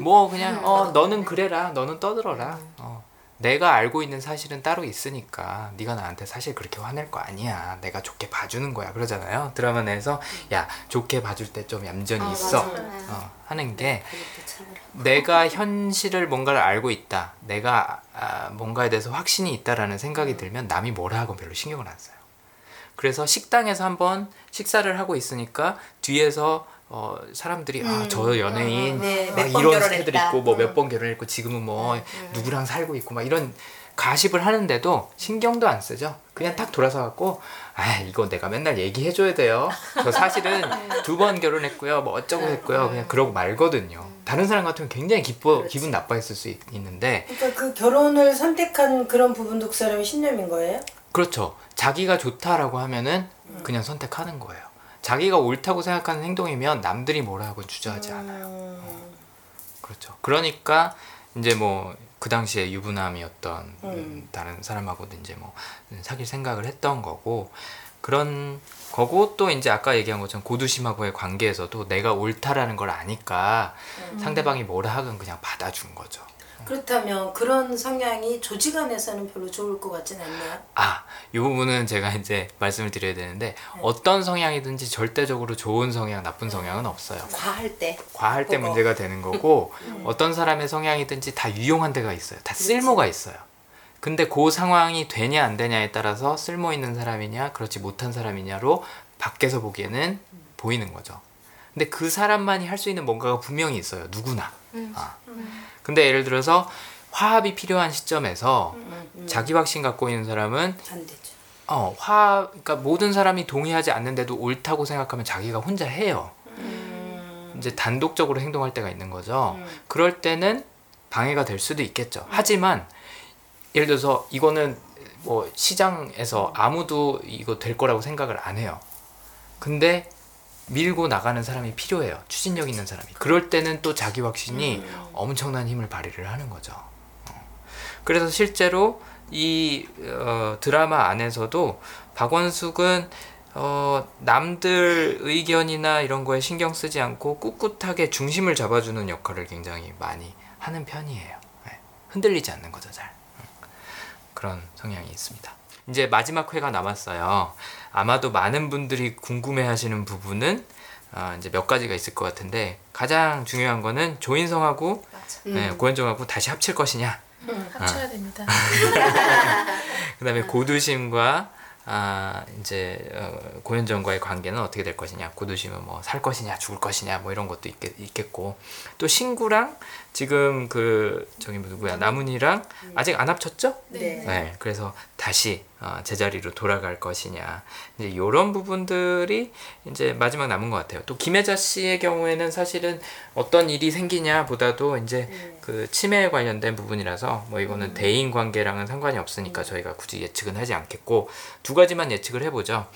뭐 그냥 어 너는 그래라 너는 떠들어라. 어, 내가 알고 있는 사실은 따로 있으니까 네가 나한테 사실 그렇게 화낼 거 아니야. 내가 좋게 봐주는 거야. 그러잖아요. 드라마 내에서 야 좋게 봐줄 때 좀 얌전히 있어. 어, 하는 게 참으라. 내가 현실을 뭔가를 알고 있다. 내가 아, 뭔가에 대해서 확신이 있다라는 생각이 들면 남이 뭐라 하건 별로 신경을 안 써요 그래서 식당에서 한번 식사를 하고 있으니까 뒤에서 어, 사람들이 아저 연예인 네, 막 이런 결혼했다. 있고 뭐 몇 번 결혼했고 지금은 뭐 누구랑 살고 있고 막 이런 가십을 하는데도 신경도 안 쓰죠. 그냥 딱 돌아서 갖고 아 이거 내가 맨날 얘기해 줘야 돼요. 저 사실은 [LAUGHS] 두 번 결혼했고요. 뭐 어쩌고 했고요. 그냥 그러고 말거든요. 다른 사람 같으면 굉장히 기뻐 기분 나빠했을 수 있, 있는데 그러니까 그 결혼을 선택한 그런 부분도 그 사람의 신념인 거예요? 그렇죠. 자기가 좋다라고 하면은 그냥 선택하는 거예요. 자기가 옳다고 생각하는 행동이면 남들이 뭐라 하고 주저하지 않아요. 음. 그렇죠. 그러니까 이제 뭐 그 당시에 유부남이었던 음, 음. 다른 사람하고도 이제 뭐 사귈 생각을 했던 거고 그런 거고 또 이제 아까 얘기한 것처럼 고두심하고의 관계에서도 내가 옳다라는 걸 아니까 상대방이 뭐라 하건 그냥 받아준 거죠. 그렇다면 그런 성향이 조직 안에서는 별로 좋을 것 같진 않네요. 아, 이 부분은 제가 이제 말씀을 드려야 되는데 네. 어떤 성향이든지 절대적으로 좋은 성향, 나쁜 성향은 없어요. 과할 때. 과할 때 그거. 문제가 되는 거고 [LAUGHS] 어떤 사람의 성향이든지 다 유용한 데가 있어요. 다 쓸모가 있어요. 근데 그 상황이 되냐 안 되냐에 따라서 쓸모 있는 사람이냐 그렇지 못한 사람이냐로 밖에서 보기에는 보이는 거죠. 근데 그 사람만이 할 수 있는 뭔가가 분명히 있어요. 누구나. 아. 근데 예를 들어서 화합이 필요한 시점에서 자기 확신 갖고 있는 사람은 안 되죠. 어, 화, 그러니까 모든 사람이 동의하지 않는데도 옳다고 생각하면 자기가 혼자 해요. 음. 이제 단독적으로 행동할 때가 있는 거죠. 음. 그럴 때는 방해가 될 수도 있겠죠. 하지만 예를 들어서 이거는 뭐 시장에서 아무도 이거 될 거라고 생각을 안 해요. 근데 밀고 나가는 사람이 필요해요. 추진력 있는 사람이. 그럴 때는 또 자기 확신이 엄청난 힘을 발휘를 하는 거죠. 어. 그래서 실제로 이 어, 드라마 안에서도 박원숙은 어, 남들 의견이나 이런 거에 신경 쓰지 않고 꿋꿋하게 중심을 잡아주는 역할을 굉장히 많이 하는 편이에요. 네. 흔들리지 않는 거죠, 잘. 음. 그런 성향이 있습니다. 이제 마지막 회가 남았어요. 아마도 많은 분들이 궁금해 하시는 부분은 어, 이제 몇 가지가 있을 것 같은데 가장 중요한 거는 조인성하고 네, 고현정하고 다시 합칠 것이냐. 합쳐야 됩니다. [LAUGHS] 그다음에 고두심과 아 이제 어, 고현정과의 관계는 어떻게 될 것이냐 고두심은 뭐 살 것이냐 죽을 것이냐 뭐 이런 것도 있겠, 있겠고 또 신구랑 지금 그 저기 뭐 누구야 나문이랑 아직 안 합쳤죠? 네. 네, 그래서 다시 어, 제자리로 돌아갈 것이냐 이제 이런 부분들이 이제 마지막 남은 것 같아요. 또 김혜자 씨의 경우에는 사실은 어떤 일이 생기냐보다도 이제 그 치매에 관련된 부분이라서 뭐 이거는 대인 관계랑은 상관이 없으니까 저희가 굳이 예측은 하지 않겠고 두 가지만 예측을 해보죠.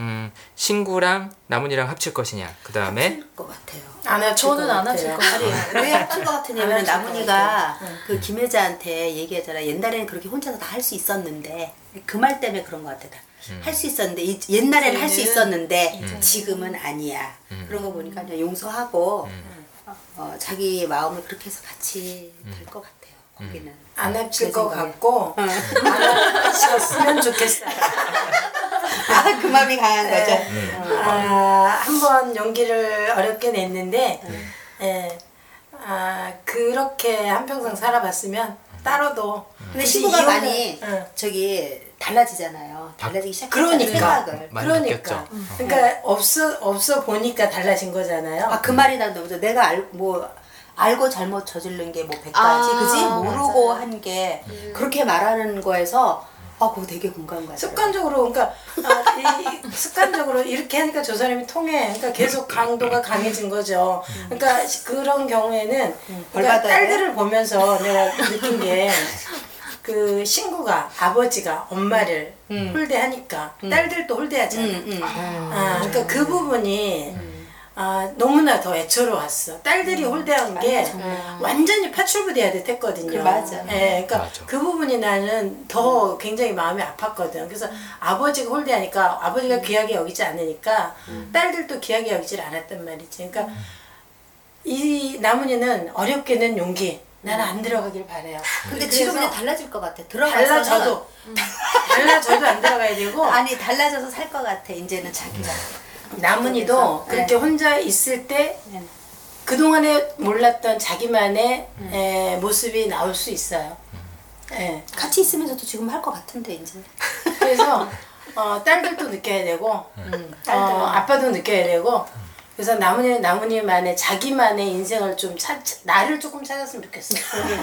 음, 신구랑 나문이랑 합칠 것이냐. 그 다음에 합칠 것 같아요. 안 합칠 저는 것안 합칠 같아요. 것 같아요. 왜 합칠 것 같으냐면 안 합칠 것 나문이가 같아요. 그 김혜자한테 얘기하잖아. 옛날에는 그렇게 혼자서 다 할 수 있었는데 그 말 때문에 그런 것 같아. 할 수 있었는데 이- 옛날에는 할 수 있었는데 지금은 아니야. 그런 거 보니까 그냥 용서하고 어, 자기 마음을 그렇게 해서 같이 될 것 같아요. 거기는 안 합칠 제 것. 같고 안 합쳤으면 좋겠어요. [LAUGHS] 아 그 마음이 강한 거죠. 아, 한번 용기를 어렵게 냈는데 예, 아, 그렇게 한평생 살아봤으면 따로도 근데 신부가 이혼을- 많이 응. 저기 달라지잖아요. 달라지기 시작했다는 그러니까. 생각을. 많이 그러니까 느꼈죠. 그러니까 없어 없어 보니까 달라진 거잖아요. 아 그 말이 난 너무 좋아. 내가 알 뭐 알고 잘못 저지른 게뭐 백가지 아, 그지 모르고 맞아요. 한게 그렇게 말하는 거에서 아 그거 되게 공감 가요. 습관적으로 그러니까 아, 이, 습관적으로 이렇게 하니까 저 사람이 통해. 그러니까 계속 강도가 강해진 거죠. 그러니까 시- 그런 경우에는 벌 그러니까 받아야 딸들을 보면서 내가 느낀 게그 친구가 아버지가 엄마를 홀대하니까 딸들도 홀대하잖아. 음, 음. 아, 그러니까 그 부분이 아, 너무나 더 애처로웠어. 딸들이 홀대한 게 완전히 파출부돼야 됐거든요. 그 맞아. 예, 그러니까 맞아. 그 부분이 나는 더 굉장히 마음이 아팠거든. 그래서 아버지가 홀대하니까 아버지가 귀하게 여기지 않으니까 딸들도 귀하게 여기질 않았단 말이지. 그러니까 이 나문이는 어렵게 낸 용기. 나는 안 들어가길 바래요. 근데 그래서 지금 이제 달라질 것 같아. 들어가서 달라져도 달라져도 안 들어가야 되고 [LAUGHS] 아니 달라져서 살 것 같아. 이제는 자기가. 나문이도 그래서, 그렇게 혼자 있을 때 네. 그동안에 몰랐던 자기만의 에, 모습이 나올 수 있어요. 예. 같이 있으면서도 지금 할 것 같은데 이제. 그래서 어, 딸들도 느껴야 되고 음, 어, 아빠도 느껴야 되고 그래서 나문이 나문이만의 자기만의 인생을 좀 찾, 나를 조금 찾았으면 좋겠어.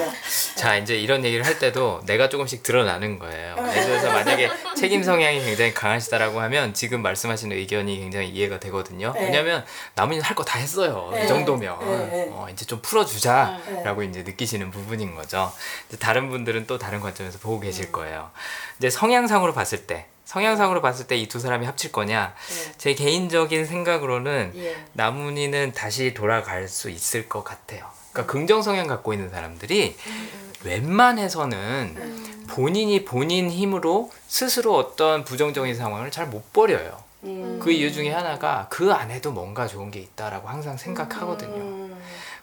[LAUGHS] 자 이제 이런 얘기를 할 때도 내가 조금씩 드러나는 거예요. 들어서 만약에 책임 성향이 굉장히 강하시다라고 하면 지금 말씀하시는 의견이 굉장히 이해가 되거든요. 네. 왜냐하면 남은이 할거 다 했어요. 네. 이 정도면 네, 네. 어, 이제 좀 풀어주자라고 이제 느끼시는 부분인 거죠. 다른 분들은 또 다른 관점에서 보고 계실 거예요. 이제 성향상으로 봤을 때. 성향상으로 봤을 때 이 두 사람이 합칠 거냐? 제 개인적인 생각으로는 예. 나문이는 다시 돌아갈 수 있을 것 같아요. 그러니까 긍정 성향 갖고 있는 사람들이 웬만해서는 본인이 본인 힘으로 스스로 어떤 부정적인 상황을 잘 못 버려요. 그 이유 중에 하나가 그 안에도 뭔가 좋은 게 있다라고 항상 생각하거든요.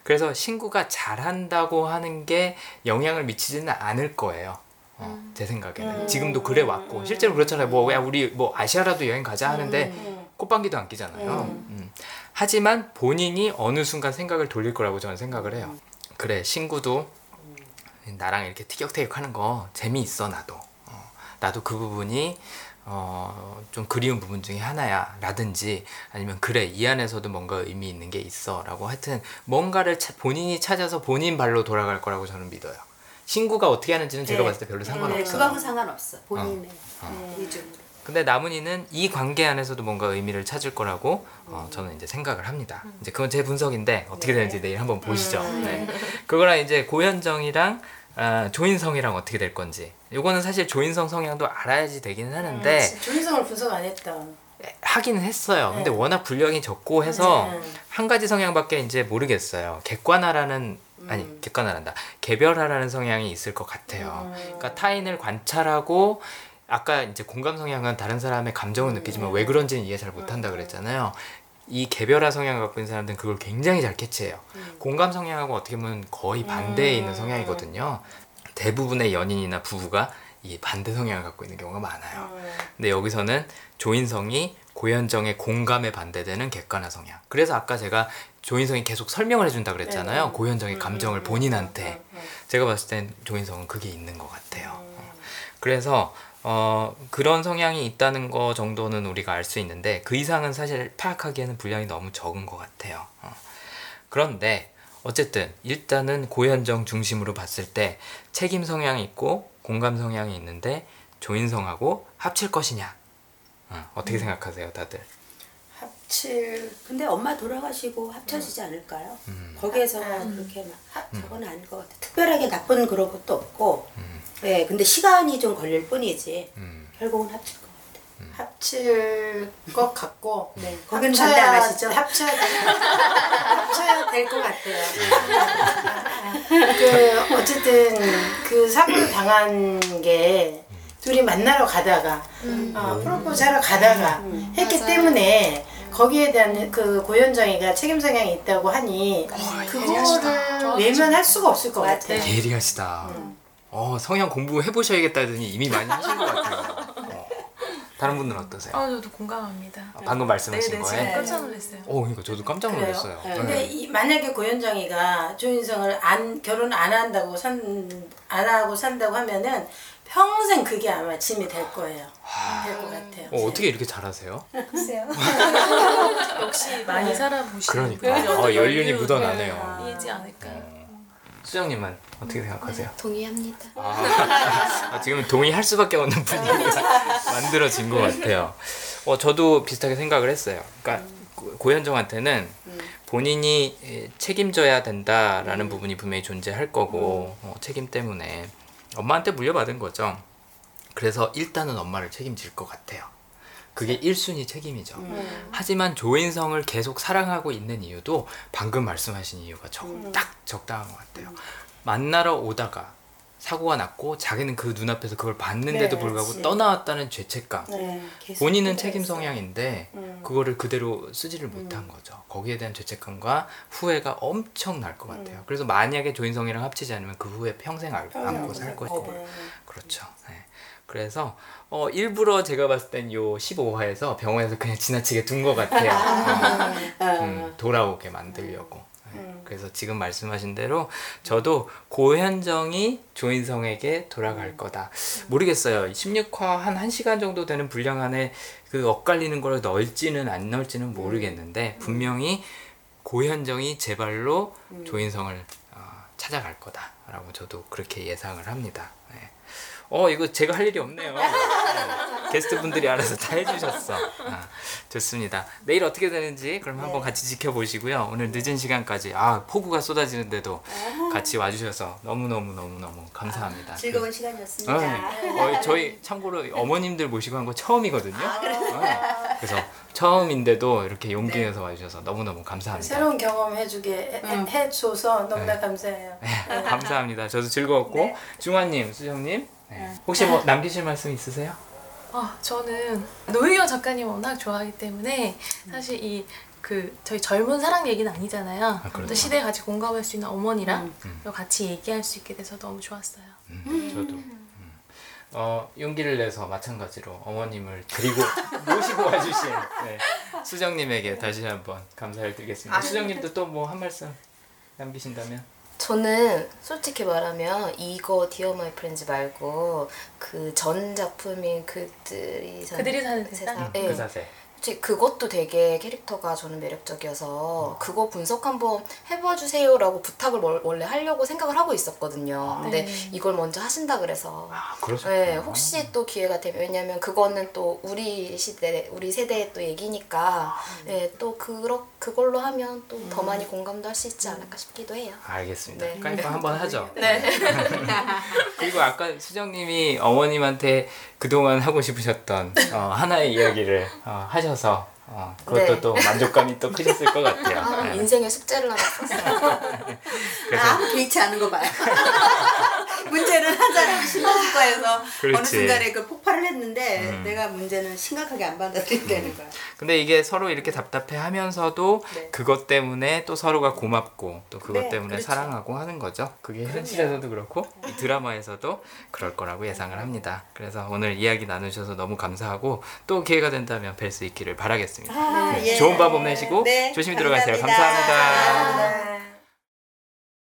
그래서 신구가 잘한다고 하는 게 영향을 미치지는 않을 거예요. 어, 제 생각에는 지금도 그래 왔고 실제로 그렇잖아요. 뭐야 우리 뭐 아시아라도 여행 가자 하는데 꽃방귀도 안 끼잖아요. 음. 하지만 본인이 어느 순간 생각을 돌릴 거라고 저는 생각을 해요. 그래 신구도 나랑 이렇게 티격태격하는 거 재미있어 나도. 어, 나도 그 부분이 어, 좀 그리운 부분 중에 하나야 라든지 아니면 그래 이 안에서도 뭔가 의미 있는 게 있어 라고 하여튼 뭔가를 차- 본인이 찾아서 본인 발로 돌아갈 거라고 저는 믿어요 신구가 어떻게 하는지는 제가 네. 봤을 때 별로 네, 상관없어요 그거하고 상관없어. 본인의 네, 의중으로. 근데 나문이는 이 관계 안에서도 뭔가 의미를 찾을 거라고 어, 저는 이제 생각을 합니다. 이제 그건 제 분석인데 어떻게 되는지 내일 한번 보시죠. 네. [LAUGHS] 그거랑 이제 고현정이랑 아, 조인성이랑 어떻게 될 건지. 요거는 사실 조인성 성향도 알아야지 되기는 하는데 조인성을 분석 안 했다. 하기는 했어요. 근데 네. 워낙 분량이 적고 해서 네. 한 가지 성향밖에 이제 모르겠어요. 객관화라는 아니 객관화란다. 개별화라는 성향이 있을 것 같아요. 그러니까 타인을 관찰하고 아까 이제 공감 성향은 다른 사람의 감정을 느끼지만 왜 그런지는 이해 잘 못한다 그랬잖아요. 이 개별화 성향을 갖고 있는 사람들은 그걸 굉장히 잘 캐치해요. 공감 성향하고 어떻게 보면 거의 반대에 있는 성향이거든요. 대부분의 연인이나 부부가 이 반대 성향을 갖고 있는 경우가 많아요. 근데 여기서는 조인성이 고현정의 공감에 반대되는 객관화 성향. 그래서 아까 제가 조인성이 계속 설명을 해준다 그랬잖아요. 고현정의 감정을 본인한테. 제가 봤을 땐 조인성은 그게 있는 것 같아요. 어. 그래서 어, 그런 성향이 있다는 거 정도는 우리가 알 수 있는데 그 이상은 사실 파악하기에는 분량이 너무 적은 것 같아요. 어. 그런데 어쨌든 일단은 고현정 중심으로 봤을 때 책임 성향이 있고 공감 성향이 있는데 조인성하고 합칠 것이냐 어, 어떻게 생각하세요 다들? 합칠 근데 엄마 돌아가시고 합쳐지지 않을까요? 거기에서 그렇게 막 합, 저건 아닐 것 같아. 특별하게 나쁜 그런 것도 없고. 예, 근데 시간이 좀 걸릴 뿐이지. 음. 결국은 합칠 것 같아. 합칠 것 같고 네, 거기는 반대 안 하시죠? 합쳐야 될, 합쳐야 될 것 같아요. 그 어쨌든 그 사고를 당한 게 둘이 만나러 가다가 어, 프로포즈하러 가다가 했기 때문에 거기에 대한 그 고현정이가 책임 성향이 있다고 하니 그거를 외면할 수가 없을 것 같아요. 예리하시다. 어 성향 공부해 보셔야겠다 하더니 이미 많이 하신 것 같아요. 어. 다른 분들은 어떠세요? 아, 저도 공감합니다. 방금 말씀하신 네네, 거에? 지금 깜짝 놀랐어요. 어, 그러니까 저도 깜짝 그래요? 놀랐어요. 네. 근데 네. 이, 만약에 고현정이가 조인성을 안 결혼 안 한다고 산 안 하고 산다고 하면은 평생 그게 아마 짐이 될 거예요. 될 것 같아요. 어, 어떻게 이렇게 잘하세요? 글쎄요. [LAUGHS] 역시 많이 살아보신 그러니까. 분들이 어, 연륜이 연륜, 묻어나네요. 네, 이지 않을까요? 수정님은 어떻게 생각하세요? 동의합니다. [LAUGHS] 아, 지금 동의할 수밖에 없는 분위기가 [LAUGHS] 만들어진 것 같아요. 어, 저도 비슷하게 생각을 했어요. 그러니까 고- 고현정한테는 본인이 에, 책임져야 된다라는 부분이 분명히 존재할 거고 어, 책임 때문에 엄마한테 물려받은 거죠. 그래서 일단은 엄마를 책임질 것 같아요. 그게 1순위 책임이죠. 하지만 조인성을 계속 사랑하고 있는 이유도 방금 말씀하신 이유가 적, 딱 적당한 것 같아요. 만나러 오다가 사고가 났고 자기는 그 눈앞에서 그걸 봤는데도 네, 불구하고 그치. 떠나왔다는 죄책감. 네, 본인은. 책임 성향인데 음. 그거를 그대로 쓰지를 못한 거죠. 거기에 대한 죄책감과 후회가 엄청 날 것 같아요. 그래서 만약에 조인성이랑 합치지 않으면 그 후회 평생 알- 안고 살 거고. 네. 그렇죠. 네. 그래서 어, 일부러 제가 봤을 땐 요 15화에서 병원에서 그냥 지나치게 둔 것 같아요. [LAUGHS] 음, 돌아오게 만들려고. 네. 그래서 지금 말씀하신 대로 저도 고현정이 조인성에게 돌아갈 거다. 모르겠어요. 16화 한 1시간 정도 되는 분량 안에 그 엇갈리는 걸 넣을지는 안 넣을지는 모르겠는데 분명히 고현정이 제 발로 조인성을 어, 찾아갈 거다라고 저도 그렇게 예상을 합니다. 네. 어 이거 제가 할 일이 없네요. 네. 게스트 분들이 알아서 다 해주셨어. 아, 좋습니다. 내일 어떻게 되는지 그럼 한번 같이 지켜보시고요. 오늘 늦은 시간까지 아 폭우가 쏟아지는데도 같이 와주셔서 너무 너무 너무 너무 감사합니다. 즐거운 그- 시간이었습니다. 네. 어, 저희 참고로 어머님들 모시고 한 거 처음이거든요. 네. 그래서 처음인데도 이렇게 용기 내서 와주셔서 너무너무 감사합니다. 새로운 경험 해주게 해- 해줘서 너무나 감사해요. 네, 감사합니다. 저도 즐거웠고 중환님, 수정님 네. 혹시 뭐 남기실 말씀 있으세요? 아, 저는 노희경 작가님 워낙 좋아하기 때문에 사실 이 그 저희 젊은 사랑 얘기는 아니잖아요. 그렇죠. 또 시대에 같이 공감할 수 있는 어머니랑 같이 얘기할 수 있게 돼서 너무 좋았어요. 음, 저도. 음. 어, 용기를 내서 마찬가지로 어머님을 데리고 [LAUGHS] 모시고 와주신 네, 수정님에게 다시 한번 감사를 드리겠습니다. 수정님도 또 뭐 한 말씀 남기신다면? 저는 솔직히 말하면 이거 디어 마이 프렌즈 말고 그 전 작품인 그들이 사는 그들이 사는 세상? 네. 그사세. 제 그것도 되게 캐릭터가 저는 매력적이어서 그거 분석 한번 해봐 주세요라고 부탁을 월- 원래 하려고 생각을 하고 있었거든요. 근데 이걸 먼저 하신다 그래서 아, 그러셨구나. 네, 혹시 또 기회가 되면 왜냐면 그거는 또 우리 시대 우리 세대의 또 얘기니까 네, 또 그러, 그걸로 하면 또 더 많이 공감도 할 수 있지 않을까 싶기도 해요. 알겠습니다. 네. 그러니까 한번 하죠. [LAUGHS] 네. [LAUGHS] 그리고 아까 수정님이 어머님한테 그동안 하고 싶으셨던 어, 하나의 이야기를 어, 하셔서 さ 어, 그것도 네. 또 만족감이 또 크셨을 것 같아요. 아, 네. 인생의 숙제를 하나 썼어요. [LAUGHS] 그래서 아무 개의치 않은 거 봐요. 문제는 하자라고 심화국가에서 어느 그렇지. 순간에 그 폭발을 했는데 음. 내가 문제는 심각하게 안 받아들인다는 거야. 근데 이게 서로 이렇게 답답해 하면서도 네. 그것 때문에 또 서로가 고맙고 또 그것 네, 때문에 그렇죠. 사랑하고 하는 거죠. 그게 현실에서도 그렇고 이 드라마에서도 그럴 거라고 예상을 합니다. 그래서 오늘 이야기 나누셔서 너무 감사하고 또 기회가 된다면 뵐 수 있기를 바라겠습니다. 아, 예. 좋은 밤 보내시고 네, 조심히 들어가세요. 감사합니다. 감사합니다. 감사합니다.